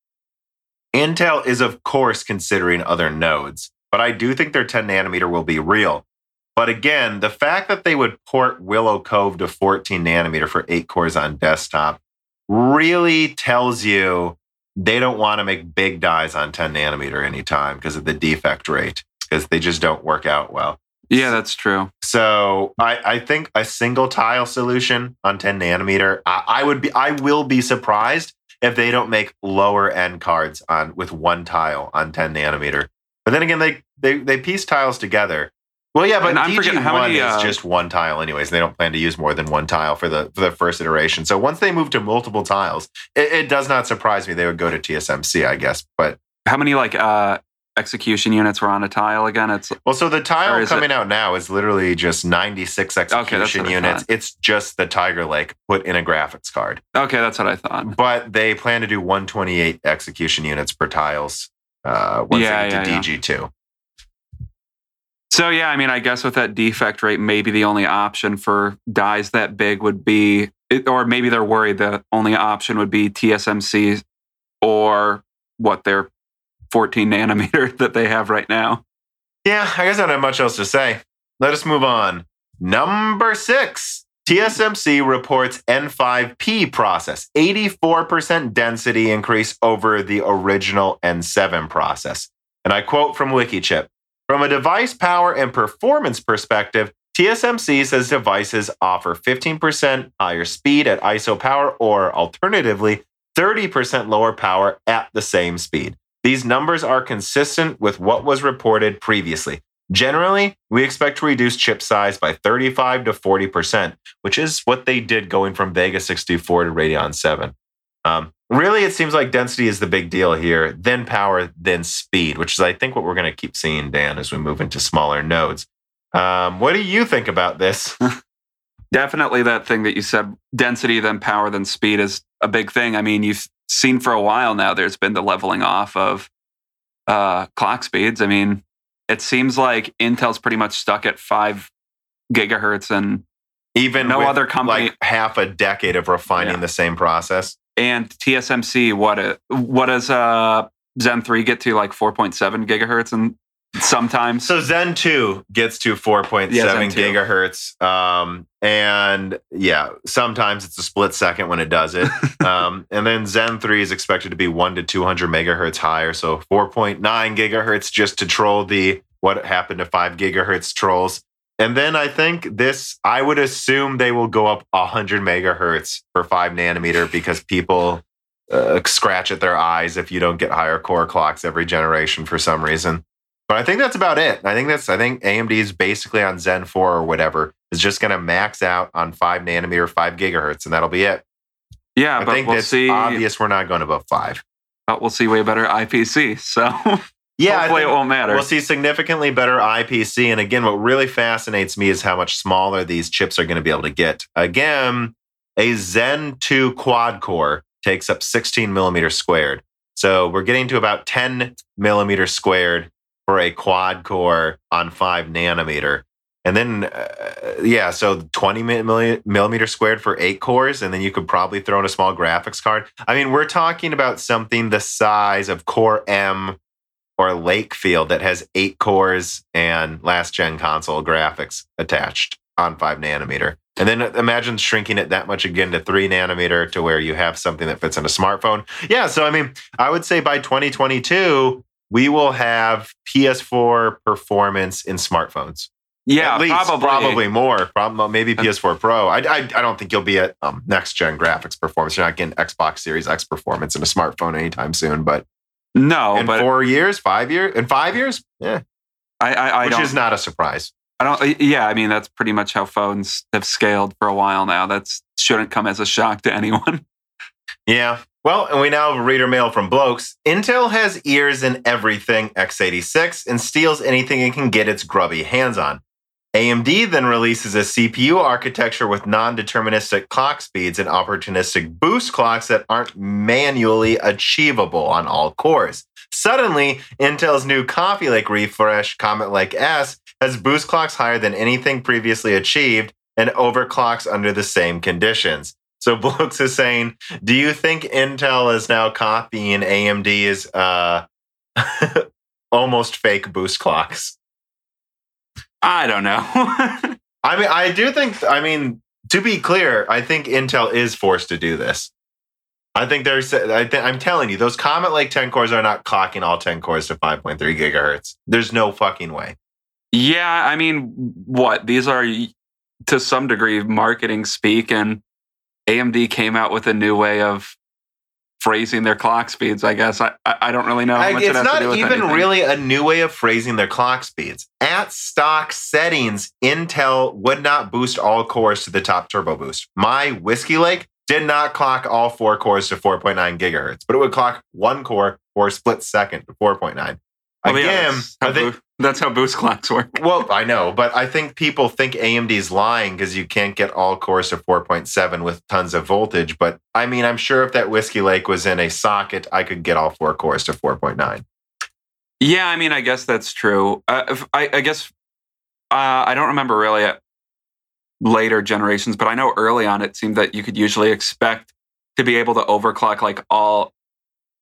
Intel is, of course, considering other nodes, but I do think their 10 nanometer will be real. But again, the fact that they would port Willow Cove to 14 nanometer for eight cores on desktop really tells you they don't want to make big dies on 10 nanometer anytime because of the defect rate, because they just don't work out well. Yeah, that's true. So I, I think a single tile solution on 10 nanometer, I, I would be I will be surprised if they don't make lower end cards on with one tile on 10 nanometer. But then again, they they they piece tiles together. Well, yeah, but I'm DG1 forgetting how many, is uh, just one tile, anyways. They don't plan to use more than one tile for the for the first iteration. So once they move to multiple tiles, it, it does not surprise me they would go to TSMC, I guess. But How many like uh execution units were on a tile again? It's Well, so the tile is coming out now is literally just 96 execution I units. It's just the Tiger Lake put in a graphics card. okay, that's what I thought. But they plan to do 128 execution units per tiles uh, once Yeah, they get yeah, to DG2. So yeah, I mean, I guess with that defect rate, maybe the only option for dies that big would be, or maybe they're worried the only option would be TSMC or what their 14 nanometer that they have right now. Yeah, I guess I don't have much else to say. Let us move on. Number six. TSMC reports N5P process, 84% density increase over the original N7 process. And I quote from Wikichip From a device power and performance perspective, TSMC says devices offer 15% higher speed at ISO power or alternatively 30% lower power at the same speed. These numbers are consistent with what was reported previously. Generally, we expect to reduce chip size by 35 to 40%, which is what they did going from Vega 64 to Radeon 7. Um, really, it seems like density is the big deal here, then power, then speed, which is, I think, what we're going to keep seeing, Dan, as we move into smaller nodes. Um, what do you think about this? Definitely that thing that you said, density, then power, then speed is a big thing. I mean, you've seen for a while now, there's been the leveling off of uh, clock speeds. I mean, it seems like Intel's pretty much stuck at five gigahertz and Even No other company- like half a decade of refining Yeah. the same process. And TSMC, what it, what does uh, Zen 3 get to like 4.7 gigahertz and sometimes? So Zen 2 gets to 4.7 Yeah, Zen 2. gigahertz. Um, and yeah, sometimes it's a split second when it does it. um, and then Zen 3 is expected to be 1 to 200 megahertz higher. So 4.9 gigahertz just to troll the what happened to 5 gigahertz trolls. And then I think this, I would assume they will go up 100 megahertz for 5 nanometer because people uh, scratch at their eyes if you don't get higher core clocks every generation for some reason. But I think that's about it. I think that's I think AMD is basically on Zen 4 or whatever is just going to max out on five nanometer, five gigahertz, and that'll be it. Yeah, I but think we'll it's see. obvious we're not going above five. But we'll see way better IPC. So Yeah, hopefully it won't matter. we'll see significantly better IPC. And again, what really fascinates me is how much smaller these chips are going to be able to get. Again, a Zen 2 quad core takes up 16 millimeters squared. So we're getting to about 10 millimeters squared for a quad core on five nanometer. And then, uh, yeah, so 20 milli- millimeter squared for eight cores. And then you could probably throw in a small graphics card. I mean, we're talking about something the size of Core M or Lakefield that has eight cores and last gen console graphics attached on five nanometer. And then imagine shrinking it that much again to three nanometer to where you have something that fits in a smartphone. Yeah. So, I mean, I would say by 2022, we will have PS4 performance in smartphones. yeah, At least, probably. probably more. Probably maybe PS4 Pro. I, I, I don't think you'll be at um, next gen graphics performance. You're not getting Xbox Series X performance in a smartphone anytime soon. But No, in but four years, five years, in five years, yeah, I, I, I which is not a surprise. I don't. Yeah, I mean that's pretty much how phones have scaled for a while now. That shouldn't come as a shock to anyone. Yeah. Well, and we now have a reader mail from Blokes. Intel has ears in everything x86 and steals anything it can get its grubby hands on. AMD then releases a CPU architecture with non deterministic clock speeds and opportunistic boost clocks that aren't manually achievable on all cores. Suddenly, Intel's new Coffee Lake refresh, Comet Lake S, has boost clocks higher than anything previously achieved and overclocks under the same conditions. So Blokes is saying, do you think Intel is now copying AMD's uh, almost fake boost clocks? I don't know. I mean, I do think. I mean, to be clear, I think Intel is forced to do this. I think there's. I th- I'm telling you, those Comet Lake 10 cores are not clocking all 10 cores to 5.3 gigahertz. There's no fucking way. yeah, I mean, what these are to some degree marketing speak, and AMD came out with a new way of phrasing their clock speeds. I guess I I I don't really know how I- much it's it has not to do with even really a new way of phrasing their clock speeds. At stock settings, Intel would not boost all cores to the top turbo boost. My Whiskey Lake did not clock all four cores to 4.9 gigahertz, but it would clock one core for a split second to 4.9. Well, yeah, Again, that's, how I think, boo- that's how boost clocks work. well, I know, but I think people think AMD's lying because you can't get all cores to 4.7 with tons of voltage. But I mean, I'm sure if that Whiskey Lake was in a socket, I could get all four cores to 4.9. Yeah, I mean, I guess that's true. Uh, if, I, I guess uh, I don't remember really at later generations, but I know early on it seemed that you could usually expect to be able to overclock like all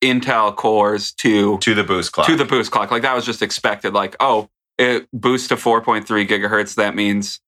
Intel cores to To the boost clock. to the boost clock. Like that was just expected. Like, oh, it boosts to 4.3 gigahertz. That means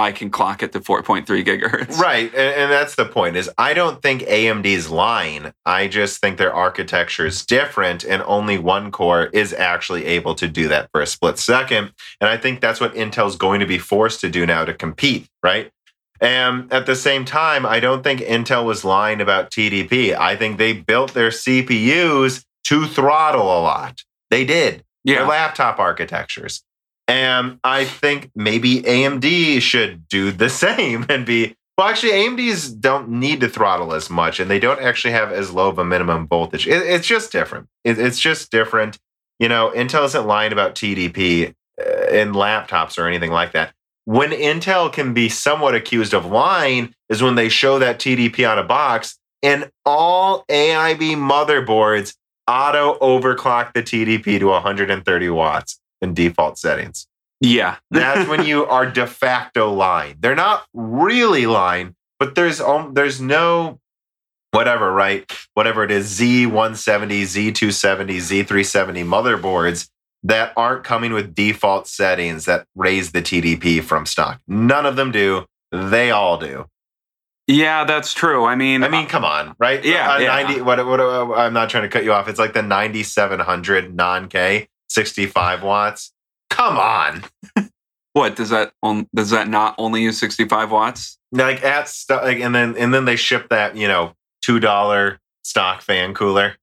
I can clock it to 4.3 gigahertz. Right, and, and that's the point. Is I don't think AMD's lying. I just think their architecture is different, and only one core is actually able to do that for a split second. And I think that's what Intel's going to be forced to do now to compete. Right. And at the same time, I don't think Intel was lying about TDP. I think they built their CPUs to throttle a lot. They did their laptop architectures. And I think maybe AMD should do the same and be well. Actually, AMD's don't need to throttle as much, and they don't actually have as low of a minimum voltage. It, it's just different. It, it's just different. You know, Intel isn't lying about TDP uh, in laptops or anything like that. When Intel can be somewhat accused of lying is when they show that TDP on a box, and all AIB motherboards auto overclock the TDP to 130 watts in default settings. Yeah. That's when you are de facto lying. They're not really lying, but there's um, there's no whatever, right? Whatever it is, Z170, Z270, Z370 motherboards that aren't coming with default settings that raise the TDP from stock. None of them do. They all do. Yeah, that's true. I mean, I mean, uh, come on, right? Yeah, A yeah. 90, what, what, uh, I'm not trying to cut you off. It's like the 9700 non K, 65 watts. Come on. what does that on, does that not only use 65 watts? like at st- like and then and then they ship that you know two dollar stock fan cooler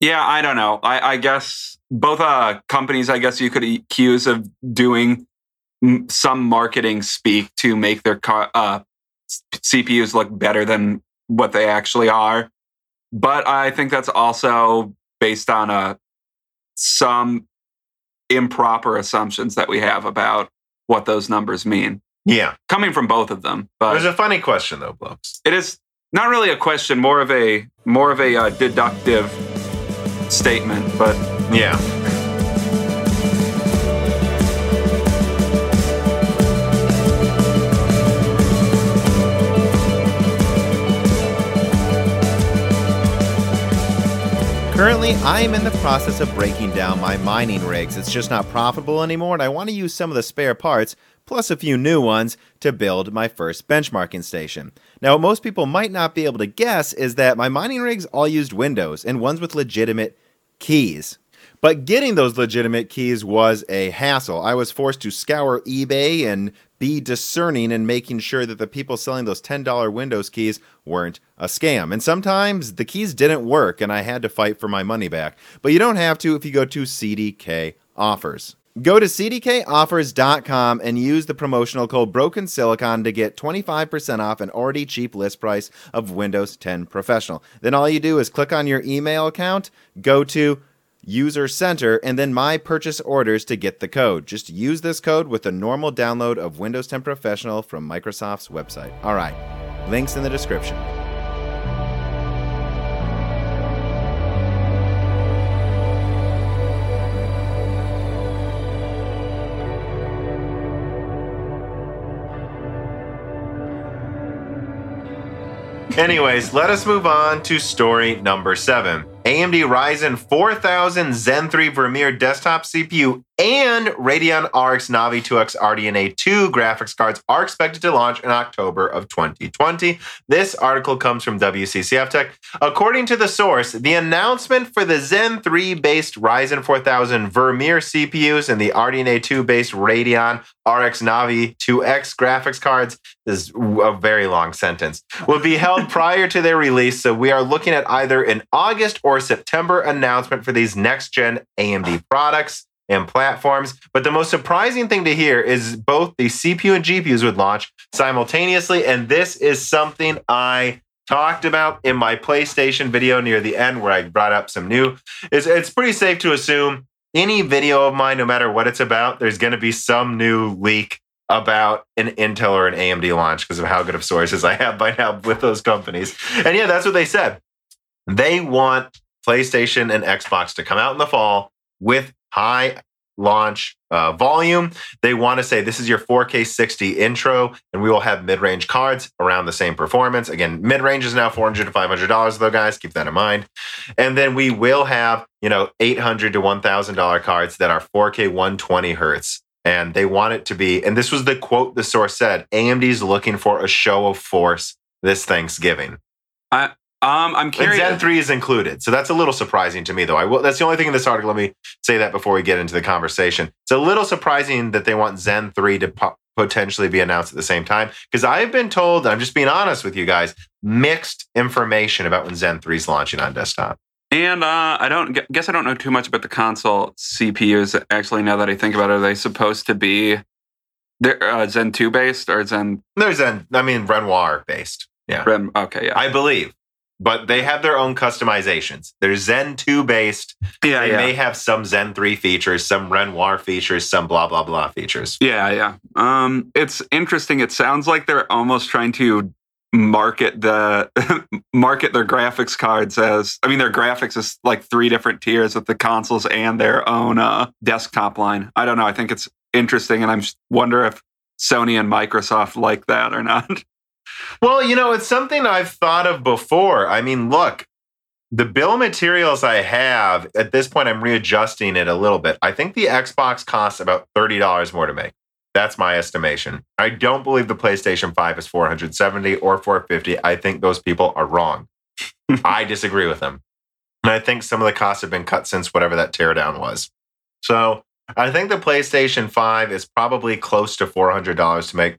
Yeah, I don't know. I, I guess both uh, companies, I guess you could accuse of doing m- some marketing speak to make their car, uh, CPUs look better than what they actually are. But I think that's also based on uh, some improper assumptions that we have about what those numbers mean, Yeah. coming from both of them. It But was a funny question though, blokes. it is not really a question, more of a more of a uh, deductive statement. But Yeah. Currently, I am in the process of breaking down my mining rigs. It's just not profitable anymore, and I want to use some of the spare parts, plus a few new ones, to build my first benchmarking station. Now, what most people might not be able to guess is that my mining rigs all used Windows, and ones with legitimate keys. But getting those legitimate keys was a hassle. I was forced to scour eBay and be discerning and making sure that the people selling those $10 Windows keys weren't a scam. And sometimes the keys didn't work and I had to fight for my money back. But you don't have to if you go to CDK Offers. Go to cdkoffers.com and use the promotional code Broken Silicon to get 25% off an already cheap list price of Windows 10 Professional. Then all you do is click on your email account, go to user center, and then my purchase orders to get the code. Just use this code with a normal download of Windows 10 Professional from Microsoft's website. All right, links in the description. Anyways, let us move on to story number seven. AMD Ryzen 4000 Zen 3 Vermeer desktop CPU and Radeon RX Navi 2X RDNA 2 graphics cards are expected to launch in October of 2020. This article comes from WCCF Tech. According to the source, the announcement for the Zen 3 based Ryzen 4000 Vermeer CPUs and the RDNA 2 based Radeon RX Navi 2X graphics cards this is a very long sentence will be held prior to their release. So we are looking at either an August or September announcement for these next gen AMD products and platforms. But the most surprising thing to hear is both the CPU and GPUs would launch simultaneously. And this is something I talked about in my PlayStation video near the end where I brought up some new. It's, it's pretty safe to assume any video of mine, no matter what it's about, there's going to be some new leak about an Intel or an AMD launch because of how good of sources I have by now with those companies. And yeah, that's what they said. They want PlayStation and Xbox to come out in the fall with high launch uh, volume. They want to say this is your 4K 60 intro, and we will have mid range cards around the same performance. Again, mid range is now 400 to 500 dollars, though, guys. Keep that in mind. And then we will have you know 800 to 1,000 dollar cards that are 4K 120 hertz. And they want it to be, and this was the quote the source said AMD's looking for a show of force this Thanksgiving. I, um, I'm And curious. Zen 3 is included. So that's a little surprising to me, though. I will, that's the only thing in this article. Let me say that before we get into the conversation. It's a little surprising that they want Zen 3 to po- potentially be announced at the same time. Because I've been told, I'm just being honest with you guys, mixed information about when Zen 3 is launching on desktop. And uh, I don't guess I don't know too much about the console CPUs. Actually, now that I think about it, are they supposed to be they're uh, Zen two based or Zen? There's Zen, I mean, Renoir based. Yeah. Rem- Okay, yeah, I believe. But they have their own customizations. They're Zen 2 based. yeah, They yeah, may have some Zen 3 features, some Renoir features, some blah, blah, blah features. yeah, yeah. Um, it's interesting. It sounds like they're almost trying to market the market their graphics cards as. I mean, their graphics is like three different tiers with the consoles and their own uh, desktop line. I don't know. I think it's interesting, and I'm just wonder if Sony and Microsoft like that or not. Well, you know, it's something I've thought of before. I mean, look, the bill of materials I have at this point, I'm readjusting it a little bit. I think the Xbox costs about $30 more to make. That's my estimation. I don't believe the PlayStation 5 is 470 or 450. I think those people are wrong. I disagree with them. And I think some of the costs have been cut since whatever that teardown was. So I think the PlayStation 5 is probably close to $400 to make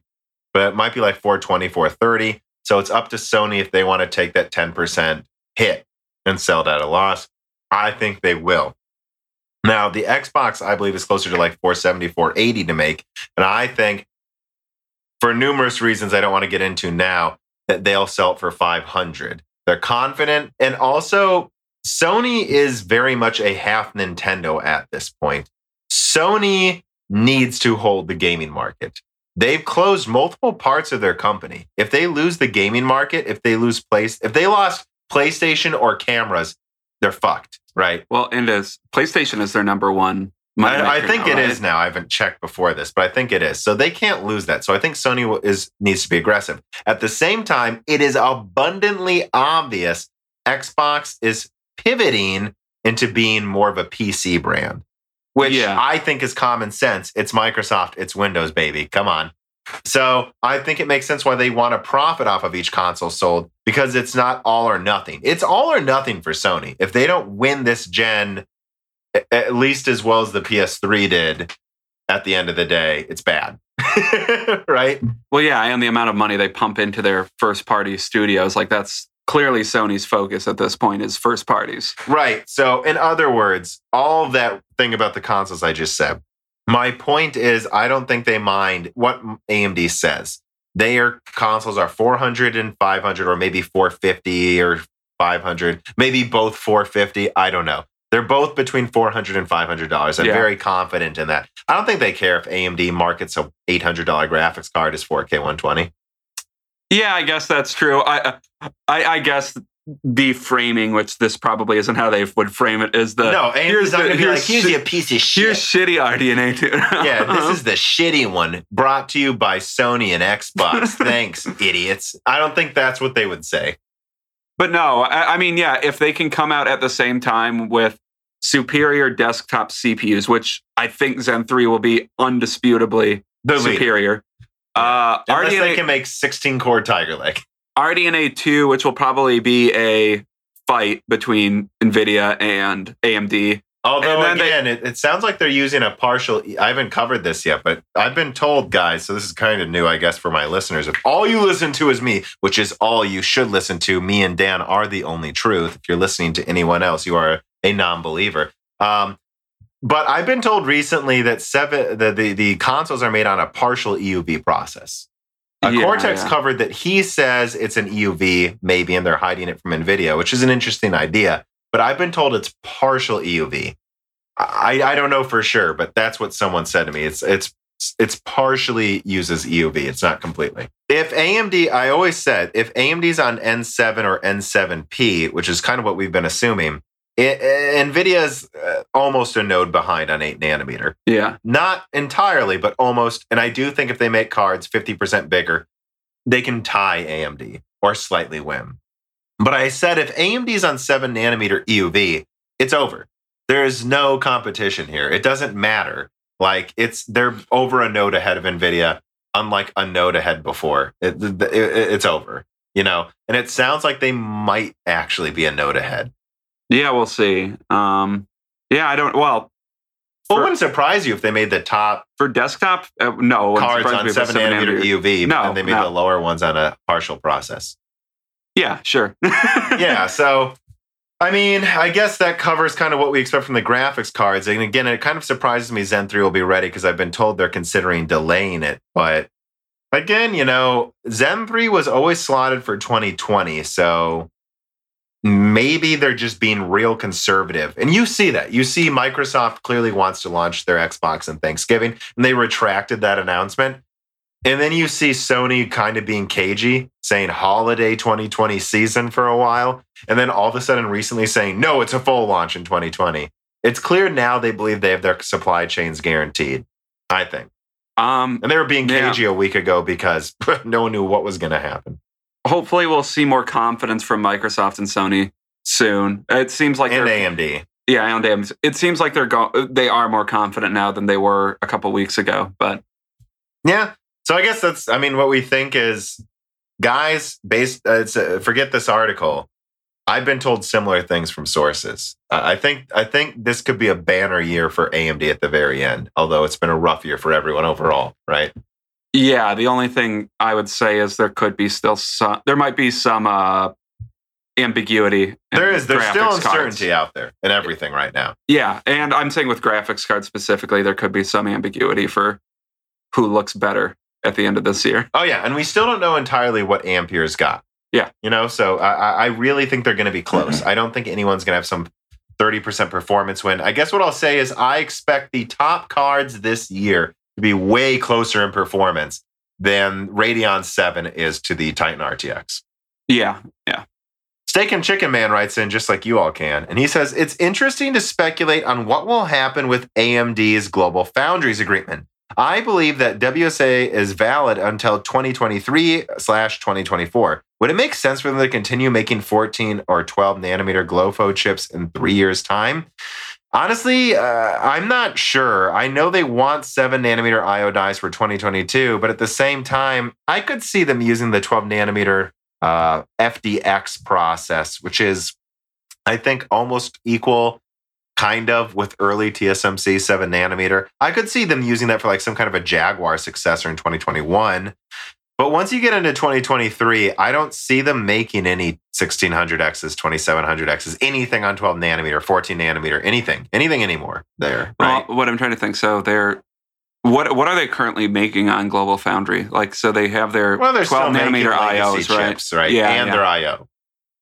but it might be like 420, 430. So it's up to Sony if they want to take that 10% hit and sell it at a loss. I think they will. Now, the Xbox, I believe, is closer to like 470, 480 to make. And I think, for numerous reasons I don't want to get into now, that they'll sell it for 500. They're confident. And also, Sony is very much a half Nintendo at this point. Sony needs to hold the gaming market. They've closed multiple parts of their company. If they lose the gaming market, if they lose place, if they lost PlayStation or cameras, they're fucked, right? Well, and as PlayStation is their number one. I, I think now, it right? is now. I haven't checked before this, but I think it is. So they can't lose that. So I think Sony is needs to be aggressive. At the same time, it is abundantly obvious Xbox is pivoting into being more of a PC brand, which Yeah. I think is common sense. It's Microsoft, it's Windows, baby. Come on. So I think it makes sense why they want to profit off of each console sold because it's not all or nothing. It's all or nothing for Sony. If they don't win this gen at least as well as the PS3 did at the end of the day, it's bad. right? Well, yeah, and the amount of money they pump into their first party studios, like that's clearly Sony's focus at this point is first parties. Right. So, in other words, all that thing about the consoles I just said, my point is I don't think they mind what AMD says. Their consoles are 400 and 500 or maybe 450 or 500, maybe both 450, I don't know. They're both between 400 and 500 dollars. I'm Yeah. very confident in that. I don't think they care if AMD markets a $800 graphics card as 4K 120. Yeah, I guess that's true. I, I, I guess the framing, which this probably isn't how they would frame it, is the no, here's not the- to be like, here's a piece of shit. here's shitty RDNA too. yeah, this is the shitty one brought to you by Sony and Xbox. Thanks, idiots. I don't think that's what they would say. But no, I, I mean, yeah, if they can come out at the same time with superior desktop CPUs, which I think Zen 3 will be undisputably The superior. Uh, Unless they RDNA, can make 16 core Tiger Lake. RDNA 2, which will probably be a fight between NVIDIA and AMD. Although, And then they- again, it, it sounds like they're using a partial. I haven't covered this yet, but I've been told, guys, so this is kind of new, I guess, for my listeners. If all you listen to is me, which is all you should listen to, me and Dan are the only truth. If you're listening to anyone else, you are a non believer. Um, but I've been told recently that seven the, the, the consoles are made on a partial EUV process. Uh, Yeah, Coreteks yeah. covered that he says it's an EUV, maybe, and they're hiding it from NVIDIA, which is an interesting idea. But I've been told it's partial EUV. I, I don't know for sure, but that's what someone said to me. It's it's it's partially uses EUV. It's not completely. If AMD, I always said, if AMD's on N7 or N7P, which is kind of what we've been assuming, it, NVIDIA's uh, almost a node behind on 8 nanometer Yeah. not entirely, but almost. And I do think if they make cards 50% bigger, they can tie AMD or slightly win. But I said if AMD's on 7 nanometer EUV, it's over. There's no competition here. It doesn't matter. Like it's they're over a node ahead of Nvidia, unlike a node ahead before. It- it- it's over, you know. And it sounds like they might actually be a node ahead. Yeah, we'll see. Um, yeah, I don't. Well, Well, it wouldn't surprise you if they made the top for desktop, uh, no. cards on if 7 nanometer EUV, No, but then they made no. the lower ones on a partial process. Yeah, sure. yeah, so I mean, I guess that covers kind of what we expect from the graphics cards. And again, it kind of surprises me Zen 3 will be ready because I've been told they're considering delaying it. But again, you know, Zen 3 was always slotted for 2020. So maybe they're just being real conservative. And you see that. You see Microsoft clearly wants to launch their Xbox in Thanksgiving, and they retracted that announcement. And then you see Sony kind of being cagey, saying holiday 2020 season for a while. And then all of a sudden recently saying, no, it's a full launch in 2020. It's clear now they believe they have their supply chains guaranteed, I think. um, And they were being Yeah. cagey a week ago because no one knew what was going to happen. Hopefully, we'll see more confidence from Microsoft and Sony soon. It seems like and AMD. yeah, and AMD. It seems like they're go- they are more confident now than they were a couple weeks ago. But Yeah. So I guess that's, I mean, what we think is, guys, based, uh, it's, uh, forget this article. I've been told similar things from sources. Uh, I think, I think this could be a banner year for AMD at the very end, although it's been a rough year for everyone overall, right? Yeah, the only thing I would say is there could be still some. There might be some uh, ambiguity. There is there's still cards. uncertainty out there in everything right now. Yeah, and I'm saying with graphics cards specifically, there could be some ambiguity for who looks better at the end of this year. Oh yeah, and we still don't know entirely what Ampere's got. Yeah. you know, so I, I- I really think they're going to be close. I don't think anyone's going to have some thirty percent performance win. I guess what I'll say is I expect the top cards this year to be way closer in performance than Radeon Seven is to the Titan RTX. Yeah, yeah. Steak and Chicken Man writes in just like you all can. And he says, It's interesting to speculate on what will happen with AMD's Global Foundries agreement. I believe that WSA is valid until 2023 slash 2024. Would it make sense for them to continue making 14 or 12 nanometer GloFo chips in three years' time? Honestly, uh, I'm not sure. I know they want 7 nanometer IO dies for 2022, but at the same time, I could see them using the 12 nanometer uh, FDX process, which is, I think, almost equal, kind of, with early TSMC 7 nanometer. I could see them using that for like some kind of a Jaguar successor in 2021. But once you get into 2023, I don't see them making any 1600Xs, 2700Xs, anything on 12 nanometer, 14 nanometer, anything, anything anymore there. Right? Well, what I'm trying to think. So they're what what are they currently making on Global Foundry? Like, so they have their Well, they're 12 still nanometer IOs, right? chips, right? Yeah, and yeah. their IO.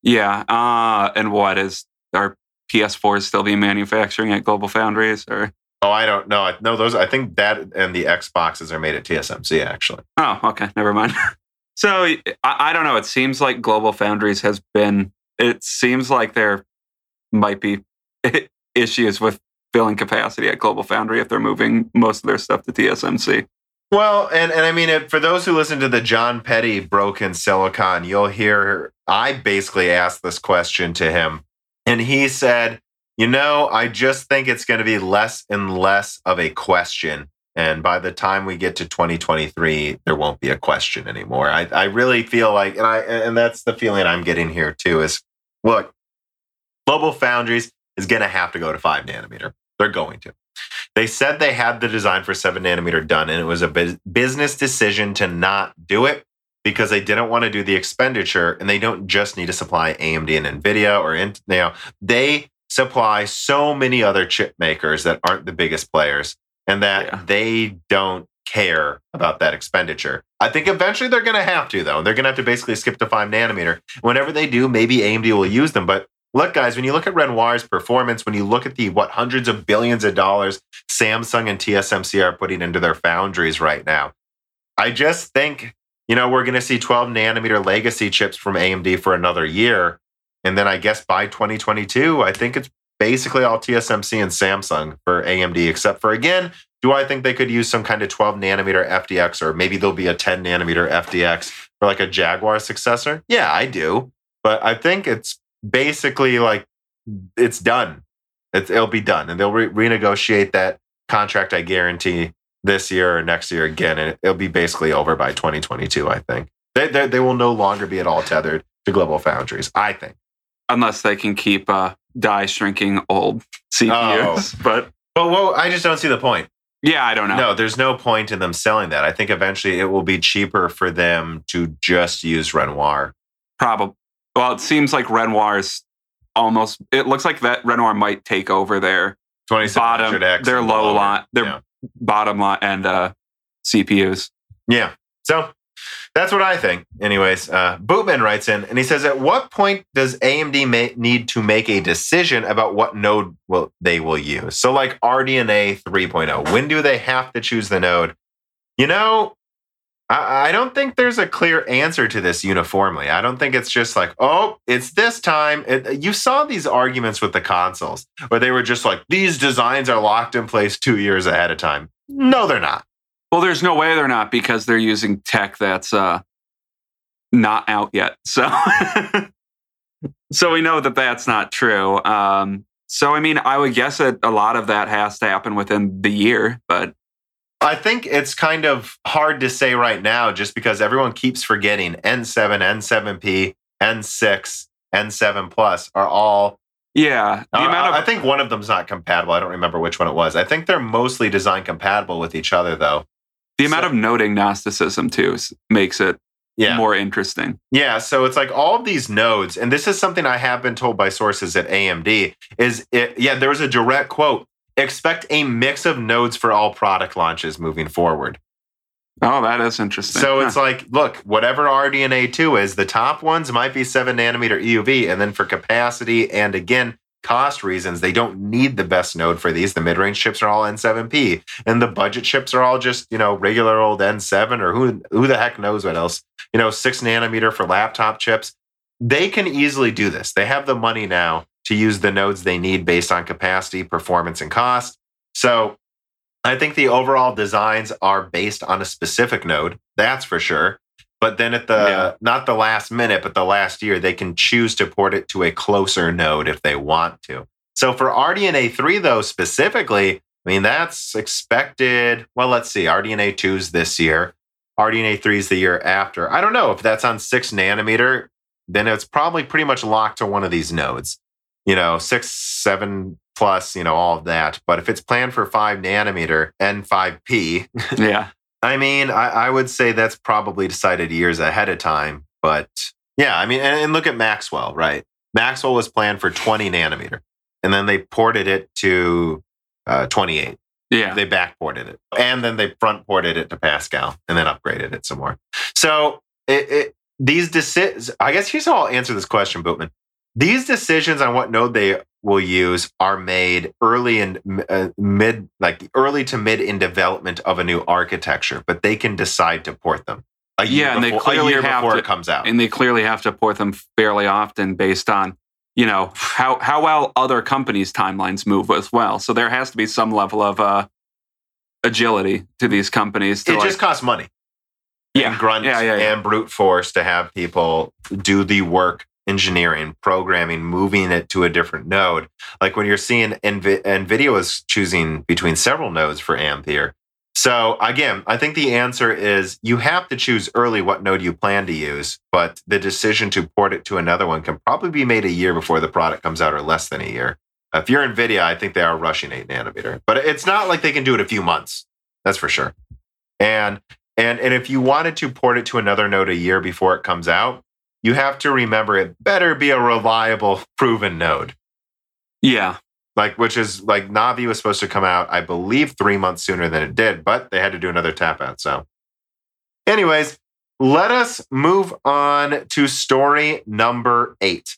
Yeah. Uh, and what is our PS4s still being manufacturing at Global Foundries or? Oh, I don't know. I- No, those. I think that and the Xboxes are made at TSMC. Actually, Oh, okay. Never mind. so I, I don't know. It seems like Global Foundries has been, it seems like there might be issues with filling capacity at Global Foundry if they're moving most of their stuff to TSMC. well, and and I mean, it, for those who listen to the Jon Peddie Broken Silicon, you'll hear I basically asked this question to him, and he said, "You know, I just think it's going to be less and less of a question." And by the time we get to 2023, there won't be a question anymore. I, I really feel like, and I, and that's the feeling I'm getting here too. Is look, Global Foundries is going to have to go to five nanometer. They're going to. They said they had the design for seven nanometer done, and it was a bus- business decision to not do it because they didn't want to do the expenditure, and they don't just need to supply AMD and Nvidia or you know they supply so many other chip makers that aren't the biggest players, and that Yeah. they don't care about that expenditure. I think eventually they're going to have to, though. They're going to have to basically skip to five nanometer. Whenever they do, maybe AMD will use them, but look guys when you look at renoir's performance when you look at the what hundreds of billions of dollars samsung and tsmc are putting into their foundries right now i just think you know we're going to see 12 nanometer legacy chips from amd for another year and then i guess by 2022 i think it's basically all tsmc and samsung for amd except for again do i think they could use some kind of 12 nanometer fdx or maybe there'll be a 10 nanometer fdx for like a jaguar successor yeah i do but i think it's basically like it's done. It's, it'll be done, and they'll re- renegotiate that contract. I guarantee this year or next year again, and it'll be basically over by 2022. I think they they, they will no longer be at all tethered to global foundries. I think. Unless they can keep uh, die shrinking old CPUs. But But well, I just don't see the point. yeah, I don't know. No, there's no point in them selling that. I think eventually it will be cheaper for them to just use Renoir. Probably. Well, it seems like Renoir's almost. It looks like that Renoir might take over their 2700X. bottom, their low line, their Yeah. bottom line, and uh, CPUs. Yeah. So that's what I think. Anyways, uh, Bootman writes in and he says, At what point does AMD ma- need to make a decision about what node will they will use? So, like RDNA 3.0, oh, when do they have to choose the node? You know, I, I don't think there's a clear answer to this uniformly. I don't think it's just like, oh, it's this time. It, you saw these arguments with the consoles where they were just like, these designs are locked in place two years ahead of time. No, they're not. Well, there's no way they're not because they're using tech that's uh, not out yet. So, so we know that that's not true. Um, so, I mean, I would guess that a lot of that has to happen within the year, but I think it's kind of hard to say right now just because everyone keeps forgetting N7, N7P, N6, N7 Plus are all. yeah, the Uh, amount of I think one of them's not compatible. I don't remember which one it was. I think they're mostly design compatible with each other, though. The amount of node agnosticism too makes it Yeah. more interesting. Yeah, so it's like all of these nodes, and this is something I have been told by sources at AMD. Is it? Yeah, there was a direct quote. Expect a mix of nodes for all product launches moving forward. Oh, that is interesting. So Huh. it's like, look, whatever RDNA two is, the top ones might be seven nanometer EUV, and then for capacity and again cost reasons, they don't need the best node for these. The mid range chips are all N7P, and the budget chips are all just you know regular old N7 or who who the heck knows what else. You know, six nanometer for laptop chips. They can easily do this. They have the money now to use the nodes they need based on capacity, performance, and cost. So I think the overall designs are based on a specific node, that's for sure. But then at the Yeah. not the last minute, but the last year, they can choose to port it to a closer node if they want to. So for RDNA 3, though, specifically, I mean, that's expected. Well, let's see. RDNA 2's this year. RDNA 3 is the year after. I don't know if that's on six nanometer, then it's probably pretty much locked to one of these nodes. You know, six, seven plus, you know, all of that. But if it's planned for five nanometer N5P, yeah. I mean, I, I would say that's probably decided years ahead of time. But yeah, I mean, and, and look at Maxwell, right? Maxwell was planned for 20 nanometer, and then they ported it to uh, 28. Yeah. They backported it, and then they front ported it to Pascal, and then upgraded it some more. So it, it, these decisions, I guess here's how I'll answer this question, Bootman. These decisions on what node they will use are made early and uh, mid, like early to mid in development of a new architecture, but they can decide to port them. A year Yeah, and they before, clearly year have before to- it comes out. and they clearly have to port them fairly often based on you know how how well other companies timelines move as well so there has to be some level of uh agility to these companies to it like, just costs money. yeah and grunt yeah yeah, yeah. and brute force to have people do the work engineering programming moving it to a different node. Like when you're seeing Nvi- nvidia is choosing between several nodes for ampere. So again i think the answer is you have to choose early what node you plan to use but the decision to port it to another one can probably be made a year before the product comes out or less than a year. If you're nvidia i think they are rushing 8 nanometer but it's not like they can do it a few months. That's for sure. And and and if you wanted to port it to another node a year before it comes out, you have to remember it better be a reliable, proven node. yeah Like which is like Navi was supposed to come out, I believe, three months sooner than it did, but they had to do another tap out. So, anyways, let us move on to story number eight.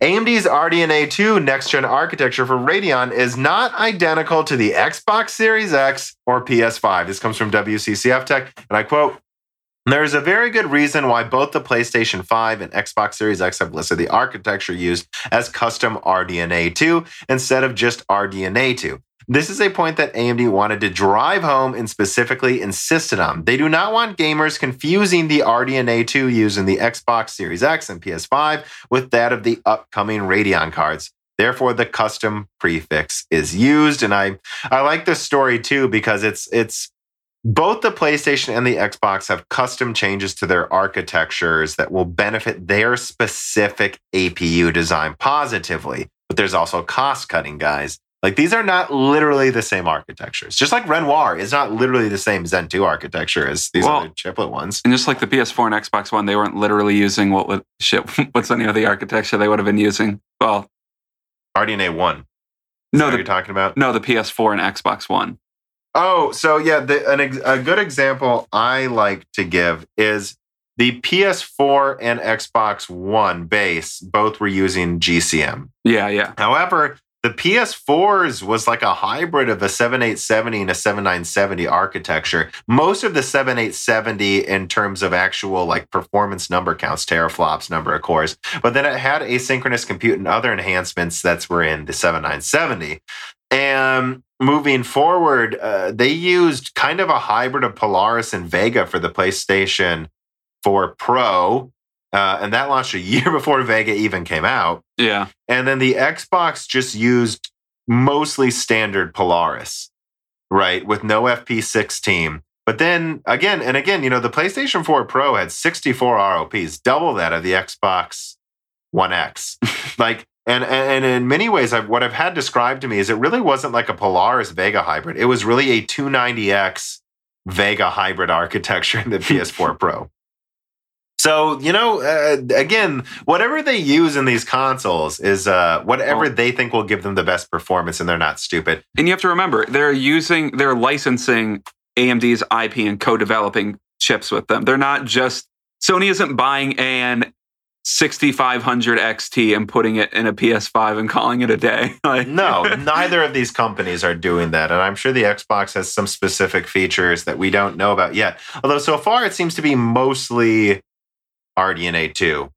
AMD's RDNA 2 next gen architecture for Radeon is not identical to the Xbox Series X or PS5. This comes from WCCF Tech, and I quote There's a very good reason why both the PlayStation 5 and Xbox Series X have listed the architecture used as custom RDNA 2 instead of just RDNA 2. This is a point that AMD wanted to drive home and specifically insisted on. They do not want gamers confusing the RDNA 2 used in the Xbox Series X and PS5 with that of the upcoming Radeon cards. Therefore, the custom prefix is used. And I, I like this story too because it's it's both the PlayStation and the Xbox have custom changes to their architectures that will benefit their specific APU design positively. But there's also cost cutting, guys. Like these are not literally the same architectures. Just like Renoir is not literally the same Zen 2 architecture as these Well- other chiplet ones. and just like the ps4 and xbox one they weren't literally using what would shit what's name of the architecture they would have been using well RDNA 1. Is no that what the, you're talking about? no the ps4 and xbox one Oh, so yeah, the, an ex, a good example I like to give is the PS4 and Xbox One base both were using GCN. yeah yeah However, the PS4s was like a hybrid of a 7870 and a 7970 architecture. Most of the 7870 in terms of actual like performance number counts, teraflops number of cores, but then it had asynchronous compute and other enhancements that were in the 7970. And moving forward, uh, they used kind of a hybrid of Polaris and Vega for the PlayStation 4 Pro. Uh, and that launched a year before Vega even came out. yeah And then the Xbox just used mostly standard Polaris, right? With no FP16. But then again, and again, you know, the PlayStation 4 Pro had 64 ROPs, double that of the Xbox One X. like, and, and in many ways, I've, what I've had described to me is it really wasn't like a Polaris Vega hybrid. It was really a 290X Vega hybrid architecture in the PS4 Pro. So, you know, uh, again, whatever they use in these consoles is uh, whatever they think will give them the best performance, and they're not stupid. And you have to remember, they're using, they're licensing AMD's IP and co-developing chips with them. They're not just Sony isn't buying an 6500 XT and putting it in a PS5 and calling it a day. Like, No, neither of these companies are doing that. And I'm sure the Xbox has some specific features that we don't know about yet. Although so far it seems to be mostly RDNA 2,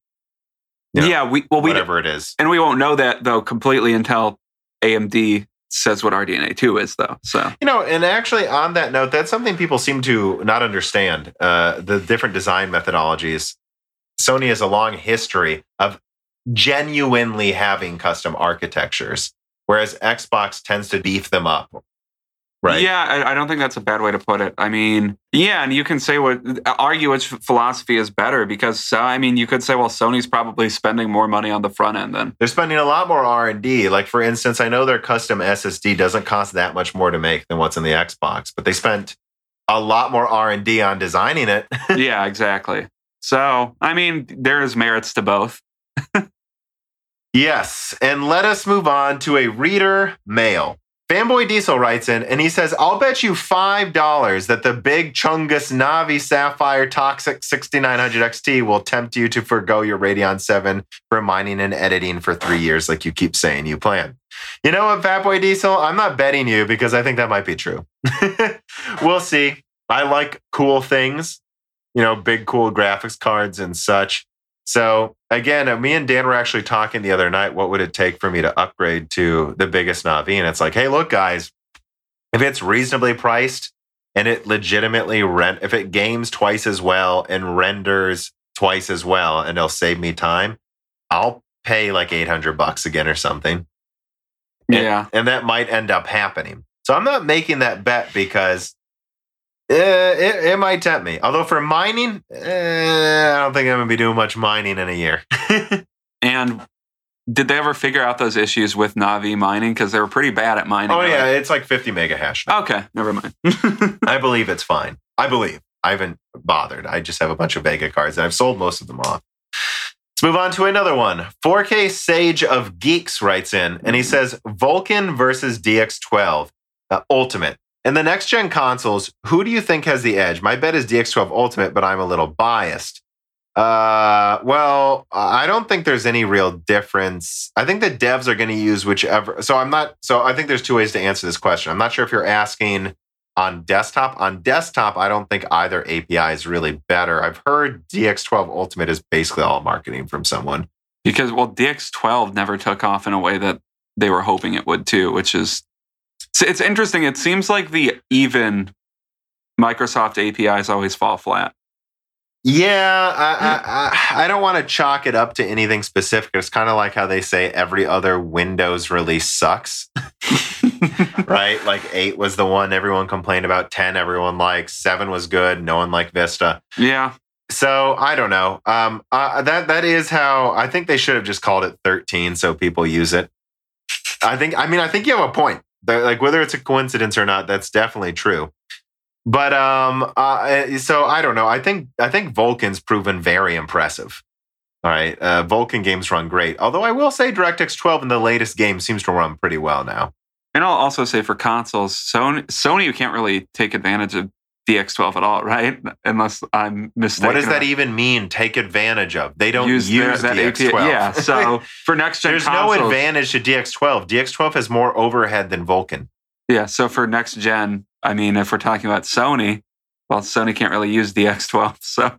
Yeah. yeah, we well we whatever it is. and we won't know that though completely until AMD says what RDNA 2 is though. So You know, and actually on that note, that's something people seem to not understand uh, the different design methodologies. Sony has a long history of genuinely having custom architectures, whereas Xbox tends to beef them up. Right. Yeah, I, I don't think that's a bad way to put it. I mean, yeah, and you can say what argue which philosophy is better because so, I mean, you could say well, Sony's probably spending more money on the front end then. They're spending a lot more R and D. Like for instance, I know their custom SSD doesn't cost that much more to make than what's in the Xbox, but they spent a lot more R and D on designing it. yeah, exactly. So, I mean, there is merits to both. yes, and let us move on to a reader mail. Fatboy Diesel writes in and he says, I'll bet you $5 that the big Chungus Navi Sapphire Toxic 6900 XT will tempt you to forego your Radeon 7 for mining and editing for three years, like you keep saying you plan. You know what, Fatboy Diesel? I'm not betting you because I think that might be true. we'll see. I like cool things, you know, big, cool graphics cards and such. So again, uh, me and Dan were actually talking the other night. What would it take for me to upgrade to the biggest Navi? And it's like, hey, look, guys, if it's reasonably priced and it legitimately rent, if it games twice as well and renders twice as well, and it'll save me time, I'll pay like eight hundred bucks again or something, Yeah. and that might end up happening. So I'm not making that bet because. Eh, it, it might tempt me. Although for mining, eh, I don't think I'm gonna be doing much mining in a year. And did they ever figure out those issues with Navi mining? Because they were pretty bad at mining. Oh right? yeah, it's like 50 mega hash. now. Okay, never mind. I believe it's fine. I believe. I haven't bothered. I just have a bunch of Vega cards and I've sold most of them off. Let's move on to another one. 4K Sage of Geeks writes in and he says Vulkan versus DX12 uh, Ultimate. In the next gen consoles, who do you think has the edge? My bet is DX12 Ultimate, but I'm a little biased. Uh, well, I don't think there's any real difference. I think the devs are going to use whichever. So I'm not. So I think there's two ways to answer this question. I'm not sure if you're asking on desktop. On desktop, I don't think either API is really better. I've heard DX12 Ultimate is basically all marketing from someone. because well, DX12 never took off in a way that they were hoping it would too, which is it's, it's interesting. It seems like the even Microsoft APIs always fall flat. Yeah, I, I, I, I don't want to chalk it up to anything specific. It's kind of like how they say every other Windows release sucks, right? Like 8 was the one everyone complained about, 10 everyone likes, 7 was good, no one liked Vista. Yeah, So I don't know. Um, uh, that that is how I think they should have just called it 13 so people use it. I think. I mean, I think you have a point. Like whether it's a coincidence or not, that's definitely true. But um, uh, so I don't know. I think I think Vulkan's proven very impressive. All right, uh, Vulcan games run great. Although I will say DirectX 12 in the latest game seems to run pretty well now. and I'll also say for consoles, Sony, Sony you can't really take advantage of DX12 at all, right? Unless I'm mistaken. What does that even mean? Take advantage of? They don't use, their- that DX12. API. Yeah, so for next gen There's consoles, no advantage to DX12. DX12 has more overhead than Vulkan. Yeah, so for next gen, I mean, if we're talking about Sony, well, Sony can't really use DX12. So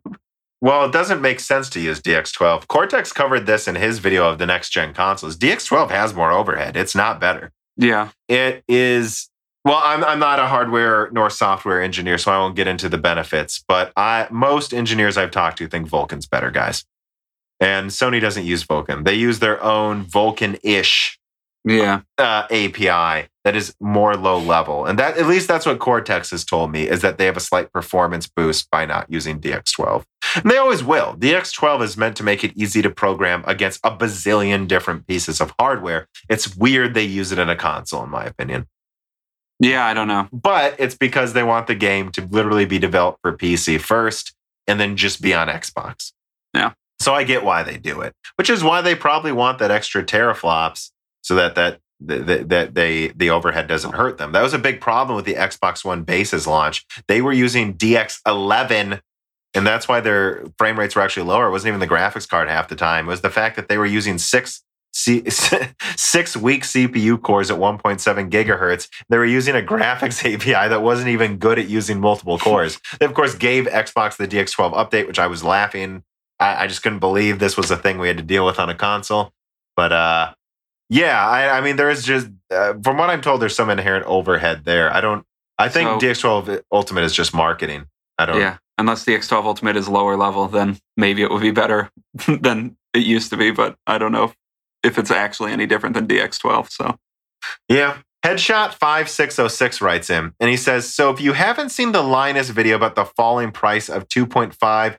Well, it doesn't make sense to use DX12. Coreteks covered this in his video of the next gen consoles. DX12 has more overhead. It's not better. yeah, It is well, I'm I'm not a hardware nor software engineer, so I won't get into the benefits, but I most engineers I've talked to think Vulkan's better, guys. And Sony doesn't use Vulcan. They use their own Vulkan-ish yeah, uh, API that is more low level. And that at least that's what Coreteks has told me is that they have a slight performance boost by not using DX12. And they always will. DX12 is meant to make it easy to program against a bazillion different pieces of hardware. It's weird they use it in a console, in my opinion. Yeah. I don't know. But it's because they want the game to literally be developed for PC first and then just be on Xbox. Yeah. So I get why they do it, which is why they probably want that extra teraflops so that that that, that they the overhead doesn't hurt them. That was a big problem with the Xbox One bases launch. They were using DX11 and that's why their frame rates were actually lower. It wasn't even the graphics card half the time. It was the fact that they were using six C- six week CPU cores at 1.7 gigahertz. They were using a graphics API that wasn't even good at using multiple cores. They, of course, gave Xbox the DX12 update, which I was laughing. I, I just couldn't believe this was a thing we had to deal with on a console. But uh, yeah, I, I mean, there is just, uh, from what I'm told, there's some inherent overhead there. I don't, I think So- DX12 Ultimate is just marketing. I don't, Yeah, unless the X12 Ultimate is lower level, then maybe it would be better than it used to be. But I don't know if, it's actually any different than DX12. So Yeah. Headshot 5606 writes in and he says, So if you haven't seen the Linus video about the falling price of 2.5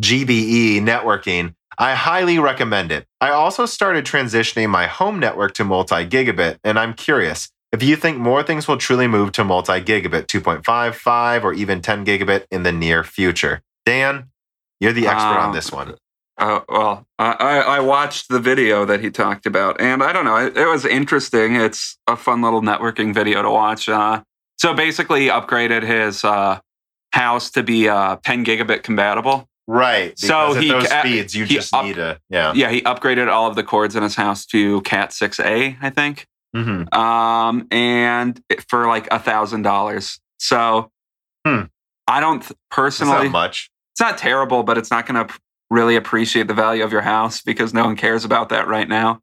GBE networking, I highly recommend it. I also started transitioning my home network to multi gigabit, and I'm curious if you think more things will truly move to multi gigabit 2.5, 5, or even 10 gigabit in the near future. Dan, you're the expert on Um, this one. Uh, well, I, I I watched the video that he talked about, and I don't know, it, it was interesting. It's a fun little networking video to watch. Uh, so basically, he upgraded his uh, house to be uh, 10 gigabit compatible. Right. so he those speeds, you just up- need a, yeah. Yeah, he upgraded all of the cords in his house to Cat 6A, I think, hmm um, and for like a thousand dollars. So Hmm. I don't th- It's personally. not much. it's not terrible, but it's not going to really appreciate the value of your house because no one cares about that right now.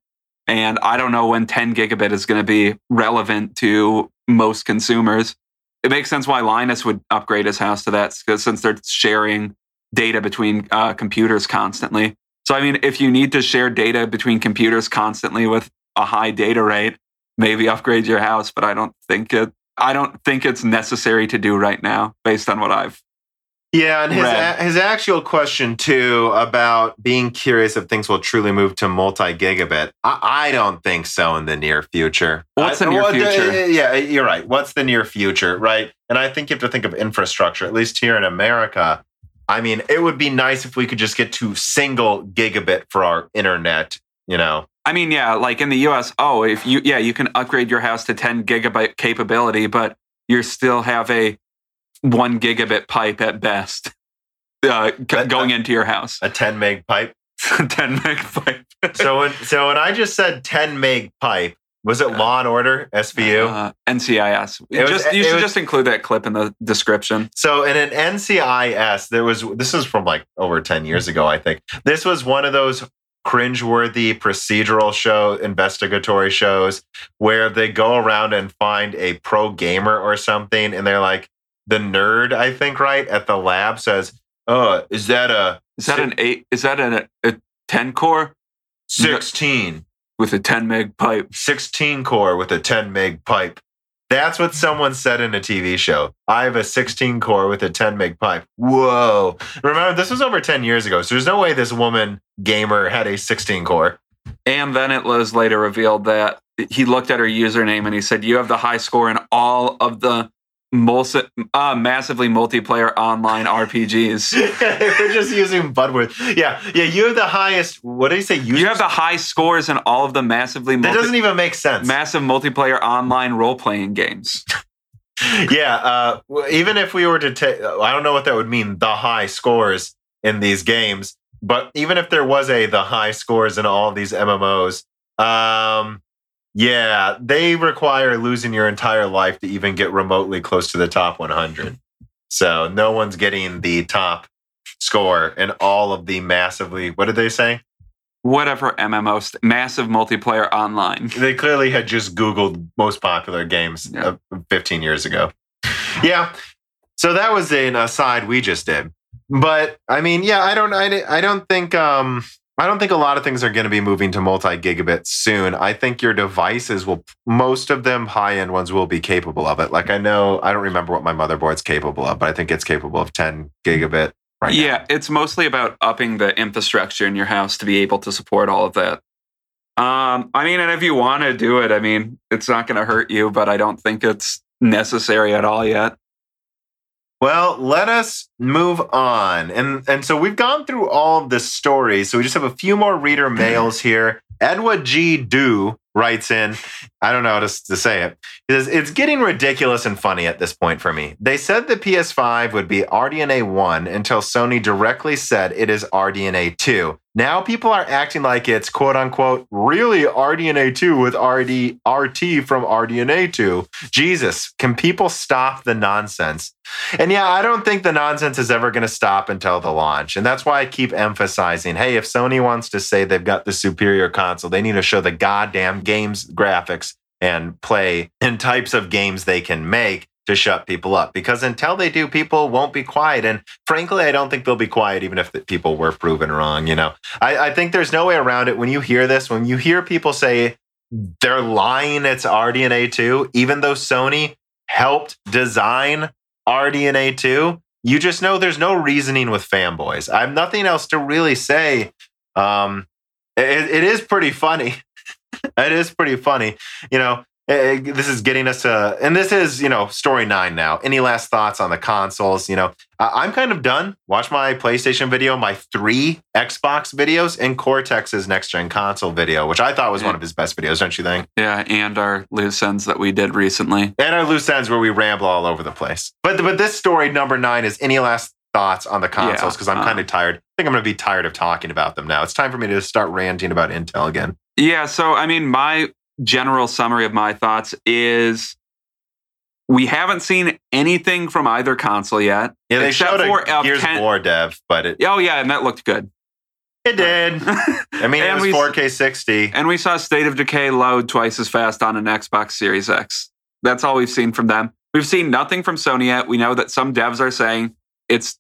And I don't know when 10 gigabit is going to be relevant to most consumers. It makes sense why Linus would upgrade his house to that because since they're sharing data between uh, computers constantly. So, I mean, if you need to share data between computers constantly with a high data rate, maybe upgrade your house. But I don't think it. I don't think it's necessary to do right now, based on what I've Yeah, and his a, his actual question too about being curious if things will truly move to multi gigabit. I, I don't think so in the near future. What's I- the near well, future? Yeah, you're right. What's the near future, right? And I think you have to think of infrastructure. At least here in America, I mean, it would be nice if we could just get to single gigabit for our internet. You know, I mean, yeah, like in the US, oh, if you, yeah, you can upgrade your house to 10 gigabyte capability, but you still have a one gigabit pipe at best uh, going uh, into your house. a 10 meg pipe. 10 meg pipe. So when so when I just said 10 meg pipe, was it Law and Order SVU? Uh, NCIS. It was- you should was- just include that clip in the description. So in an NCIS, there was this is from like over 10 years ago, I think. This was one of those cringeworthy procedural show investigatory shows where they go around and find a pro gamer or something and they're like the nerd, I think, right, at the lab says, Oh, is that a Is that an eight? Is that an, a 10 core 16? with a 10 meg pipe? 16 core with a 10 meg pipe. That's what someone said in a TV show. I have a 16 core with a 10 meg pipe. Whoa. Remember, this was over 10 years ago. So there's no way this woman gamer had a 16 core. And then it was later revealed that he looked at her username and he said, You have the high score in all of the multi- uh, massively multiplayer online RPGs. We're just using buzzwords. Yeah. Yeah. You have the highest. What did he say? You have the high scores in all of the massively That doesn't even make sense. massive multiplayer online role playing games. yeah. Uh, even if we were to take, I don't know what that would mean, the high scores in these games, but even if there was a the high scores in all of these MMOs, um, yeah, they require losing your entire life to even get remotely close to the top 100. So no one's getting the top score in all of the massively, what did they say? Whatever MMO, st- massive multiplayer online. They clearly had just Googled most popular games Yeah. uh, 15 years ago. Yeah. So that was an aside we just did. But I mean, yeah, I don't, I, I don't think, um, I don't think a lot of things are going to be moving to multi gigabit soon. I think your devices will, most of them high end ones will be capable of it. Like I know, I don't remember what my motherboard's capable of, but I think it's capable of 10 gigabit right now. yeah, it's mostly about upping the infrastructure in your house to be able to support all of that. Um, I mean, and if you want to do it, I mean, it's not going to hurt you, but I don't think it's necessary at all yet. Well, let us move on. And and so we've gone through all of the stories. So we just have a few more reader mails here. Edward G. Do writes in, I don't know how to, to say it. He says, It's getting ridiculous and funny at this point for me. They said the PS5 would be RDNA 1 until Sony directly said it is RDNA 2. Now people are acting like it's quote unquote really RDNA 2 with RD RT from RDNA 2. Jesus, can people stop the nonsense? And yeah, I don't think the nonsense is ever going to stop until the launch. And that's why I keep emphasizing hey, if Sony wants to say they've got the superior console, they need to show the goddamn games graphics and play and types of games they can make to shut people up. Because until they do people won't be quiet. And frankly i don't think they'll be quiet even if people were proven wrong you know? I, I think there's no way around it. When you hear this when you hear people say they're lying it's rdna 2 even though sony helped design rdna 2 you just know there's no reasoning with fanboys. I have nothing else to really say. Um it, it is pretty funny it is pretty funny you know uh, this is getting us to, and this is, you know, story nine now. Any last thoughts on the consoles? You know, I'm kind of done. Watch my PlayStation video, my three Xbox videos, and Coreteks's next gen console video, which I thought was yeah. one of his best videos, don't you think? Yeah, and our loose ends that we did recently. And our loose ends where we ramble all over the place. But but this story number nine is any last thoughts on the consoles because yeah, I'm uh, kind of tired. I think I'm going to be tired of talking about them now. It's time for me to start ranting about Intel again. Yeah, so I mean, my general summary of my thoughts is we haven't seen anything from either console yet. Yeah, they showed a Gears of War dev, but it. Oh yeah, and that looked good. It did. I mean, it was we, 4K 60, and we saw State of Decay load twice as fast on an Xbox Series X. That's all we've seen from them. We've seen nothing from Sony yet. We know that some devs are saying it's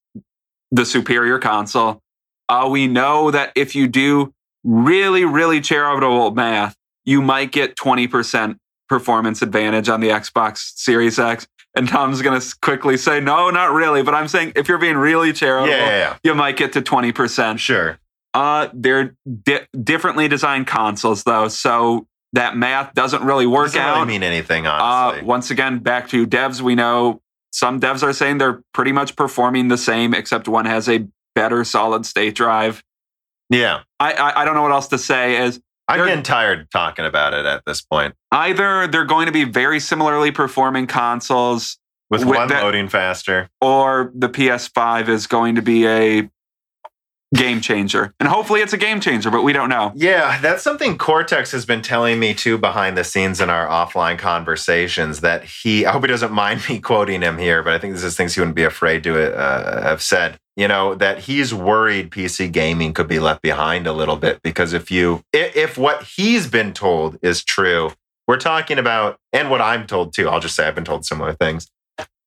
the superior console. Uh, we know that if you do really, really charitable math, you might get 20% performance advantage on the Xbox Series X. And Tom's going to quickly say, no, not really. But I'm saying if you're being really charitable, yeah, yeah, yeah. you might get to 20%. Sure. Uh, they're di- differently designed consoles, though. So that math doesn't really work doesn't out. Really mean anything, honestly. Uh, once again, back to devs, we know some devs are saying they're pretty much performing the same, except one has a better solid state drive. Yeah. I, I, I don't know what else to say. Is I'm getting tired talking about it at this point. Either they're going to be very similarly performing consoles with, with one that, loading faster, or the PS5 is going to be a game changer. And hopefully it's a game changer, but we don't know. Yeah, that's something Coreteks has been telling me too behind the scenes in our offline conversations that he, I hope he doesn't mind me quoting him here, but I think this is things he wouldn't be afraid to uh, have said. You know, that he's worried PC gaming could be left behind a little bit because if you, if, what he's been told is true, we're talking about, and what I'm told too, I'll just say I've been told similar things.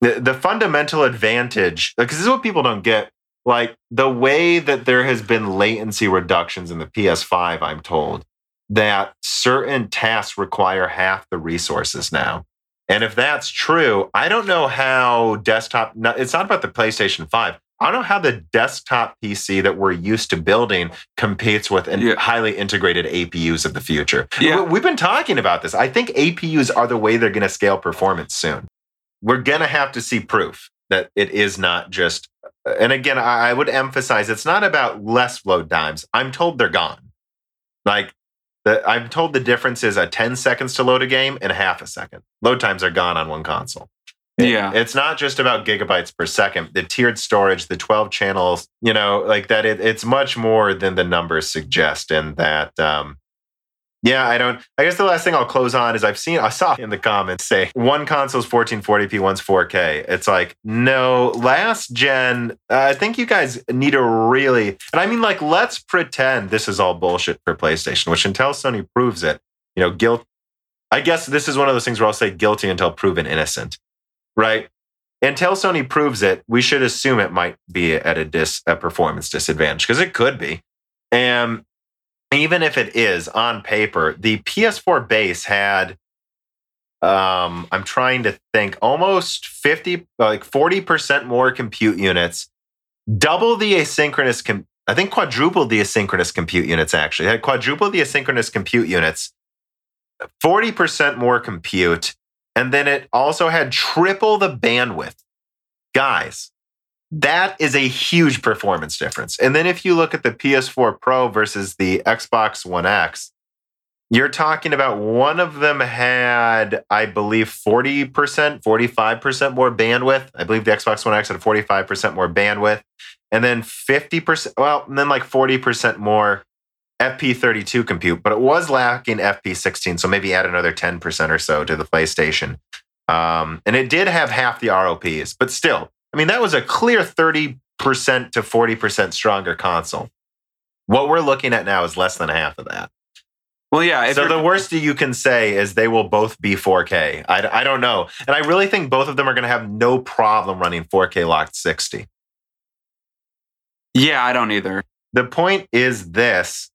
The, the fundamental advantage, because this is what people don't get like the way that there has been latency reductions in the PS5, I'm told that certain tasks require half the resources now. And if that's true, I don't know how desktop, it's not about the PlayStation 5. I don't know how the desktop PC that we're used to building competes with yeah. highly integrated APUs of the future. Yeah. We've been talking about this. I think APUs are the way they're going to scale performance soon. We're going to have to see proof that it is not just and again, I, would emphasize it's not about less load times. I'm told they're gone. Like the, I'm told the difference is a 10 seconds to load a game and half a second. Load times are gone on one console. It, yeah. It's not just about gigabytes per second. The tiered storage, the 12 channels, you know, like that, it, it's much more than the numbers suggest. And that, um, yeah, I don't. I guess the last thing I'll close on is I've seen, I saw in the comments say one console's 1440p, one's 4K. It's like, no, last gen, uh, I think you guys need to really, and I mean, like, let's pretend this is all bullshit for PlayStation, which until Sony proves it, you know, guilt. I guess this is one of those things where I'll say guilty until proven innocent, right? Until Sony proves it, we should assume it might be at a dis a performance disadvantage because it could be. And even if it is on paper, the PS4 base had um, I'm trying to think almost 50 like 40% more compute units, double the asynchronous com- I think quadrupled the asynchronous compute units actually. It had quadrupled the asynchronous compute units, 40% more compute, and then it also had triple the bandwidth Guys, that is a huge performance difference. And then if you look at the PS4 Pro versus the Xbox One X, you're talking about one of them had, I believe, 40%, 45% more bandwidth. I believe the Xbox One X had 45% more bandwidth. And then 50%, well, and then like 40% more FP32 compute, but it was lacking FP16. So maybe add another 10% or so to the PlayStation. Um, and it did have half the ROPs, but still, I mean, that was a clear 30% to 40% stronger console. What we're looking at now is less than half of that. Well, yeah. So the worst you can say is they will both be 4K. I, I don't know. And I really think both of them are going to have no problem running 4K locked 60. yeah, I don't either. The point is this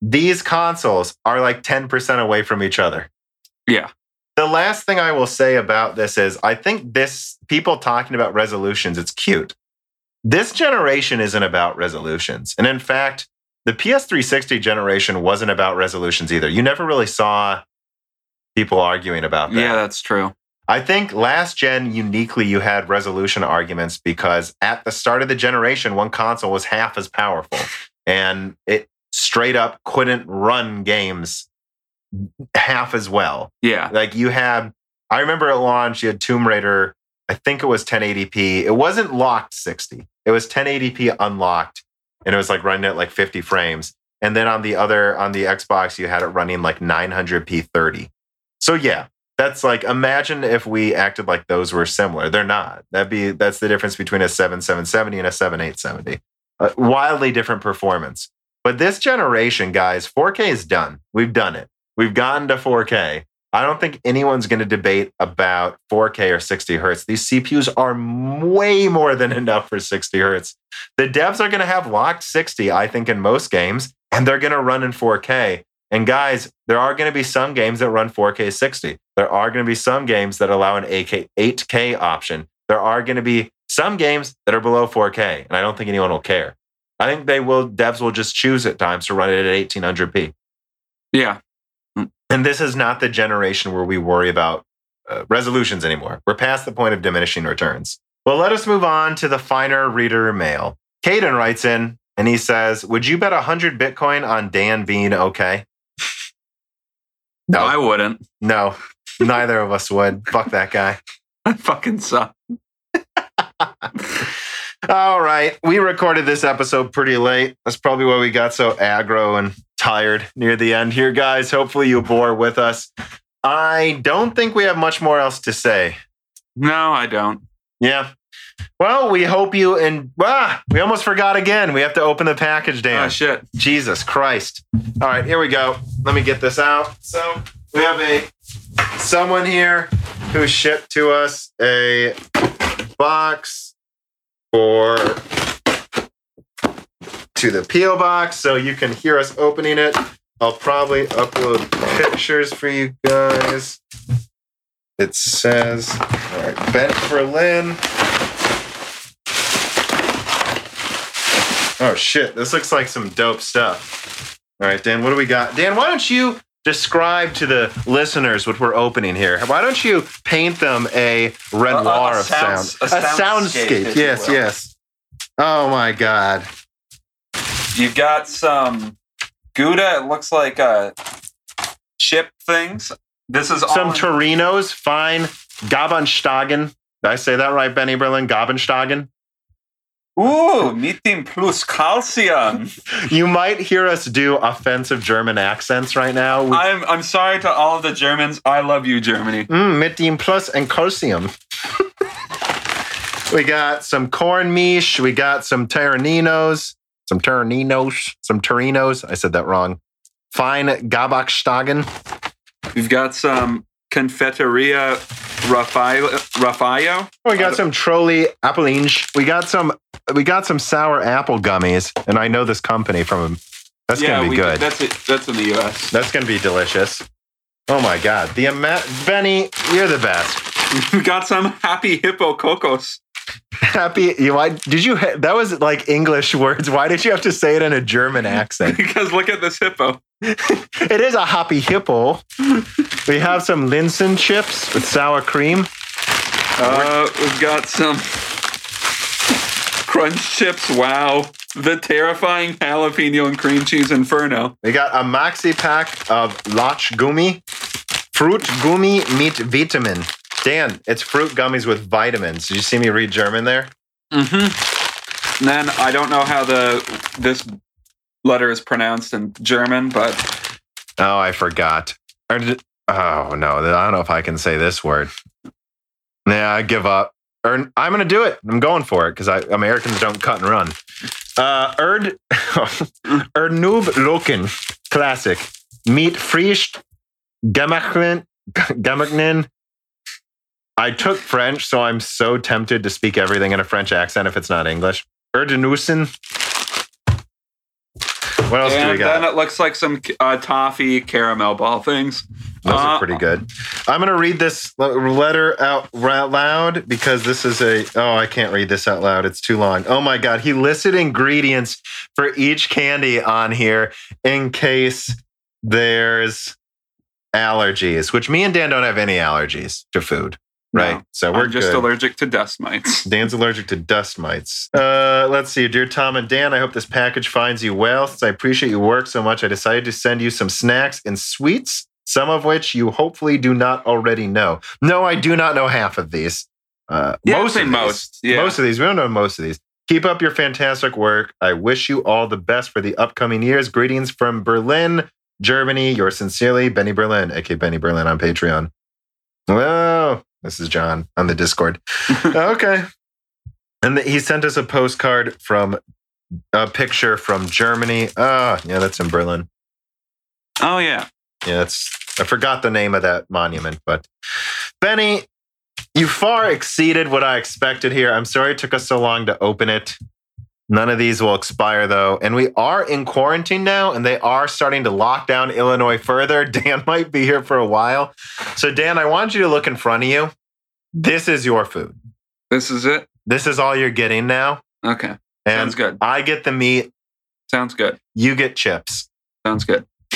these consoles are like 10% away from each other. Yeah. The last thing I will say about this is I think this people talking about resolutions, it's cute. This generation isn't about resolutions. And in fact, the PS360 generation wasn't about resolutions either. You never really saw people arguing about that. Yeah, that's true. I think last gen uniquely you had resolution arguments because at the start of the generation, one console was half as powerful and it straight up couldn't run games half as well. Yeah. Like you had, I remember at launch, you had Tomb Raider, I think it was 1080p. It wasn't locked 60, it was 1080p unlocked. And it was like running at like 50 frames. And then on the other, on the Xbox, you had it running like 900p 30. So yeah, that's like imagine if we acted like those were similar. They're not. That'd be that's the difference between a 7770 and a 7870. Uh, wildly different performance. But this generation, guys, 4K is done. We've done it. We've gotten to 4K. I don't think anyone's going to debate about 4K or 60 hertz. These CPUs are way more than enough for 60 hertz. The devs are going to have locked 60, I think, in most games, and they're going to run in 4K. And guys, there are going to be some games that run 4K 60. There are going to be some games that allow an 8K, 8K option. There are going to be some games that are below 4K, and I don't think anyone will care. I think they will. Devs will just choose at times to run it at 1800p. Yeah. And this is not the generation where we worry about uh, resolutions anymore. We're past the point of diminishing returns. Well, let us move on to the finer reader mail. Caden writes in and he says, Would you bet 100 Bitcoin on Dan being okay? No, No. I wouldn't. No, neither of us would. Fuck that guy. I fucking suck. All right. We recorded this episode pretty late. That's probably why we got so aggro and tired near the end here, guys. Hopefully you bore with us. I don't think we have much more else to say. No, I don't. Yeah. Well, we hope you and ah, we almost forgot again. We have to open the package, Dan. Oh shit. Jesus Christ. All right, here we go. Let me get this out. So we have a someone here who shipped to us a box for to the PO box, so you can hear us opening it. I'll probably upload pictures for you guys. It says, all right, Bent Berlin. Oh shit, this looks like some dope stuff. All right, Dan, what do we got? Dan, why don't you describe to the listeners what we're opening here? Why don't you paint them a Renoir A- a- a of sounds- sound? a soundscape, if you Yes, yes. Oh my god. You've got some Gouda. It looks like uh, chip things. This is all Some in- Torinos, fine. Gabenstagen. Did I say that right, Benny Berlin? Gabenstagen. Ooh, Meeting plus Calcium. You might hear us do offensive German accents right now. We- I'm I'm sorry to all the Germans. I love you, Germany. Mm, dem Plus and calcium. we got some corn mish. We got some Taraninos, some Taraninos, some Torinos. I said that wrong. Fine Gabakstagen. We've got some Confeteria Raffaio. Raffaio. We got some Trolley Appelinge. We got some. We got some sour apple gummies, and I know this company from. That's gonna be we, good. That's it. That's in the U.S. That's gonna be delicious. Oh my god, the amount, Benny, you're the best. we got some Happy Hippo Cocos. Happy, you? Why did you? ha- That was like English words. Why did you have to say it in a German accent? because look at this hippo. It is a happy hippo. We have some Linsen chips with sour cream. Uh, we've got some crunch chips. Wow. The terrifying jalapeno and cream cheese inferno. We got a maxi pack of Lach Gummi, fruit gummy meat vitamin. Dan, it's fruit gummies with vitamins. Did you see me read German there? Mm-hmm. then I don't know how the this letter is pronounced in German, but Oh, I forgot. Or Oh no, I don't know if I can say this word. Yeah, I give up. I'm gonna do it. I'm going for it because Americans don't cut and run. Uh, Erd Ernub Loken classic meat frisch gemachten gemachten. I took French, so I'm so tempted to speak everything in a French accent if it's not English. Erdenussen. What else do we and got? then it looks like some uh, toffee caramel ball things. Those Uh, are pretty good. I'm going to read this letter out loud because this is a. Oh, I can't read this out loud. It's too long. Oh my God. He listed ingredients for each candy on here in case there's allergies, which me and Dan don't have any allergies to food, right? No. so we're I'm just good. allergic to dust mites. Dan's allergic to dust mites. Uh, let's see, dear Tom and Dan. I hope this package finds you well. Since I appreciate your work so much, I decided to send you some snacks and sweets, some of which you hopefully do not already know. No, I do not know half of these. Uh, Yeah, most of these. most, yeah. Most of these. We don't know most of these. Keep up your fantastic work. I wish you all the best for the upcoming years. Greetings from Berlin, Germany. Yours sincerely, Benny Berlin, aka Benny Berlin on Patreon. Whoa, this is John on the Discord. okay. And the, he sent us a postcard from a picture from Germany. Ah, yeah, that's in Berlin. Oh yeah. Yeah, it's I forgot the name of that monument, but Benny, you far exceeded what I expected here. I'm sorry it took us so long to open it. None of these will expire though, and we are in quarantine now, and they are starting to lock down Illinois further. Dan might be here for a while, so Dan, I want you to look in front of you. This is your food. This is it. This is all you're getting now, Okay. and Sounds good. I get the meat. Sounds good. You get chips. Sounds good.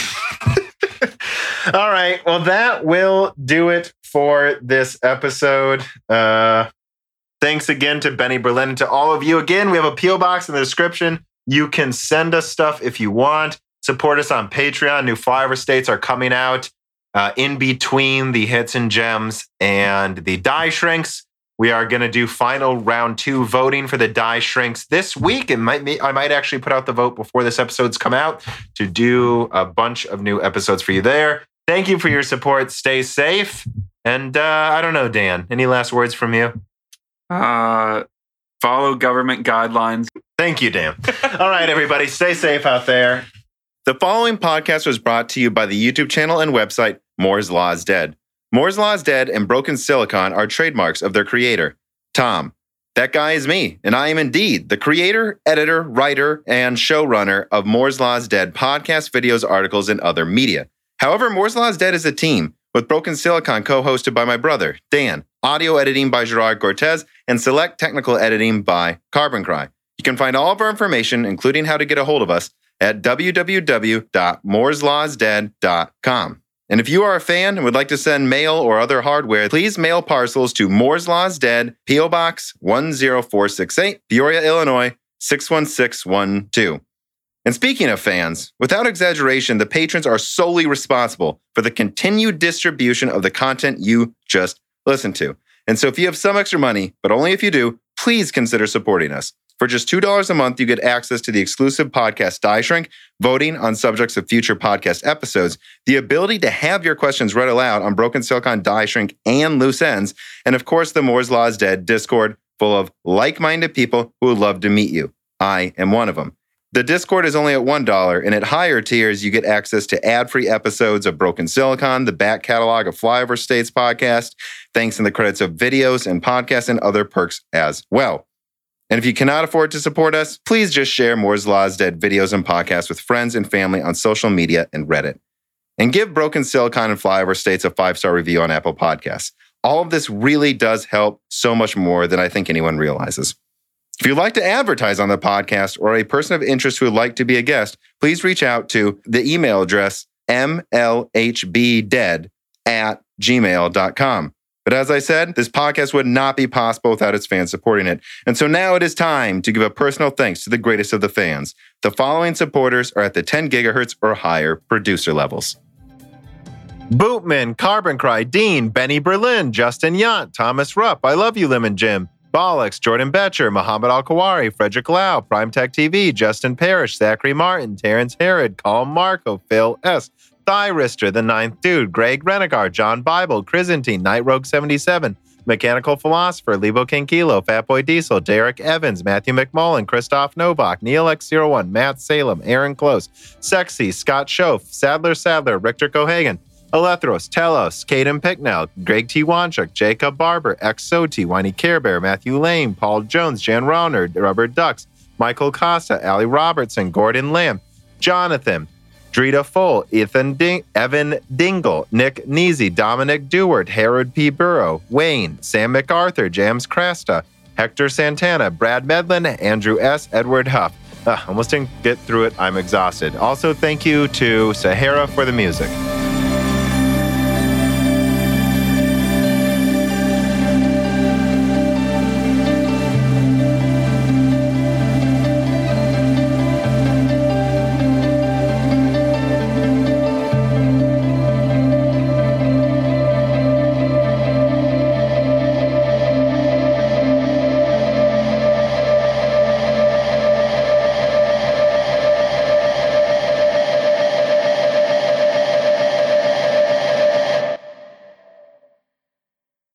All right. Well, that will do it for this episode. Uh, thanks again to Benny Berlin and to all of you. Again, we have a P.O. box in the description. You can send us stuff if you want. Support us on Patreon. New flyover states are coming out uh, in between the hits and gems and the die shrinks. We are going to do final round two voting for the die shrinks this week. It might be, I might actually put out the vote before this episode's come out to do a bunch of new episodes for you there. Thank you for your support. Stay safe. And uh, I don't know, Dan, any last words from you? Uh, follow government guidelines. Thank you, Dan. All right, everybody, stay safe out there. The following podcast was brought to you by the YouTube channel and website Moore's Law is Dead. Moore's Law is Dead and Broken Silicon are trademarks of their creator, Tom. That guy is me, and I am indeed the creator, editor, writer, and showrunner of Moore's Law is Dead podcast, videos, articles, and other media. However, Moore's Law is Dead is a team, with Broken Silicon co hosted by my brother, Dan, audio editing by Gerard Cortez, and select technical editing by Carbon Cry. You can find all of our information, including how to get a hold of us, at www.mooreslawsdead.com. And if you are a fan and would like to send mail or other hardware, please mail parcels to Moore's Law's Dead, P.O. Box 10468, Peoria, Illinois 61612. And speaking of fans, without exaggeration, the patrons are solely responsible for the continued distribution of the content you just listened to. And so if you have some extra money, but only if you do, please consider supporting us. For just $2 a month, you get access to the exclusive podcast Die Shrink, voting on subjects of future podcast episodes, the ability to have your questions read aloud on Broken Silicon Die Shrink and Loose Ends, and of course, the Moore's Law is Dead Discord full of like minded people who would love to meet you. I am one of them. The Discord is only at $1, and at higher tiers, you get access to ad free episodes of Broken Silicon, the back catalog of Flyover States podcast, thanks in the credits of videos and podcasts, and other perks as well. And if you cannot afford to support us, please just share Moore's Law's Dead videos and podcasts with friends and family on social media and Reddit. And give Broken Silicon and Flyover States a five star review on Apple Podcasts. All of this really does help so much more than I think anyone realizes. If you'd like to advertise on the podcast or a person of interest who would like to be a guest, please reach out to the email address mlhbdead at gmail.com. But as I said, this podcast would not be possible without its fans supporting it. And so now it is time to give a personal thanks to the greatest of the fans. The following supporters are at the 10 gigahertz or higher producer levels. Bootman, Carbon Cry, Dean, Benny Berlin, Justin Yant, Thomas Rupp, I Love You Lemon Jim, Bollocks, Jordan Betcher, Muhammad Al Kawari, Frederick Lau, Primetech TV, Justin Parrish, Zachary Martin, Terrence Herod, Colm Marco, Phil S., Thyrister, The Ninth Dude, Greg Renegar, John Bible, Chrysantine, Night Rogue 77, Mechanical Philosopher, Lebo Kinkilo, Fatboy Diesel, Derek Evans, Matthew McMullen, Christoph Novak, Neil X01, Matt Salem, Aaron Close, Sexy, Scott Schoaf, Sadler Sadler, Richter Cohagen, Alethros, Telos, Caden Picknell, Greg T. Wanchuk, Jacob Barber, X Soti, Whiny Care Bear, Matthew Lane, Paul Jones, Jan Rauner, Rubber Ducks, Michael Costa, Ali Robertson, Gordon Lamb, Jonathan, Drita Full, Ethan Ding- Evan Dingle, Nick Neasy, Dominic Dewart, Harold P. Burrow, Wayne, Sam MacArthur, James Cresta, Hector Santana, Brad Medlin, Andrew S., Edward Huff. Ugh, almost didn't get through it. I'm exhausted. Also, thank you to Sahara for the music.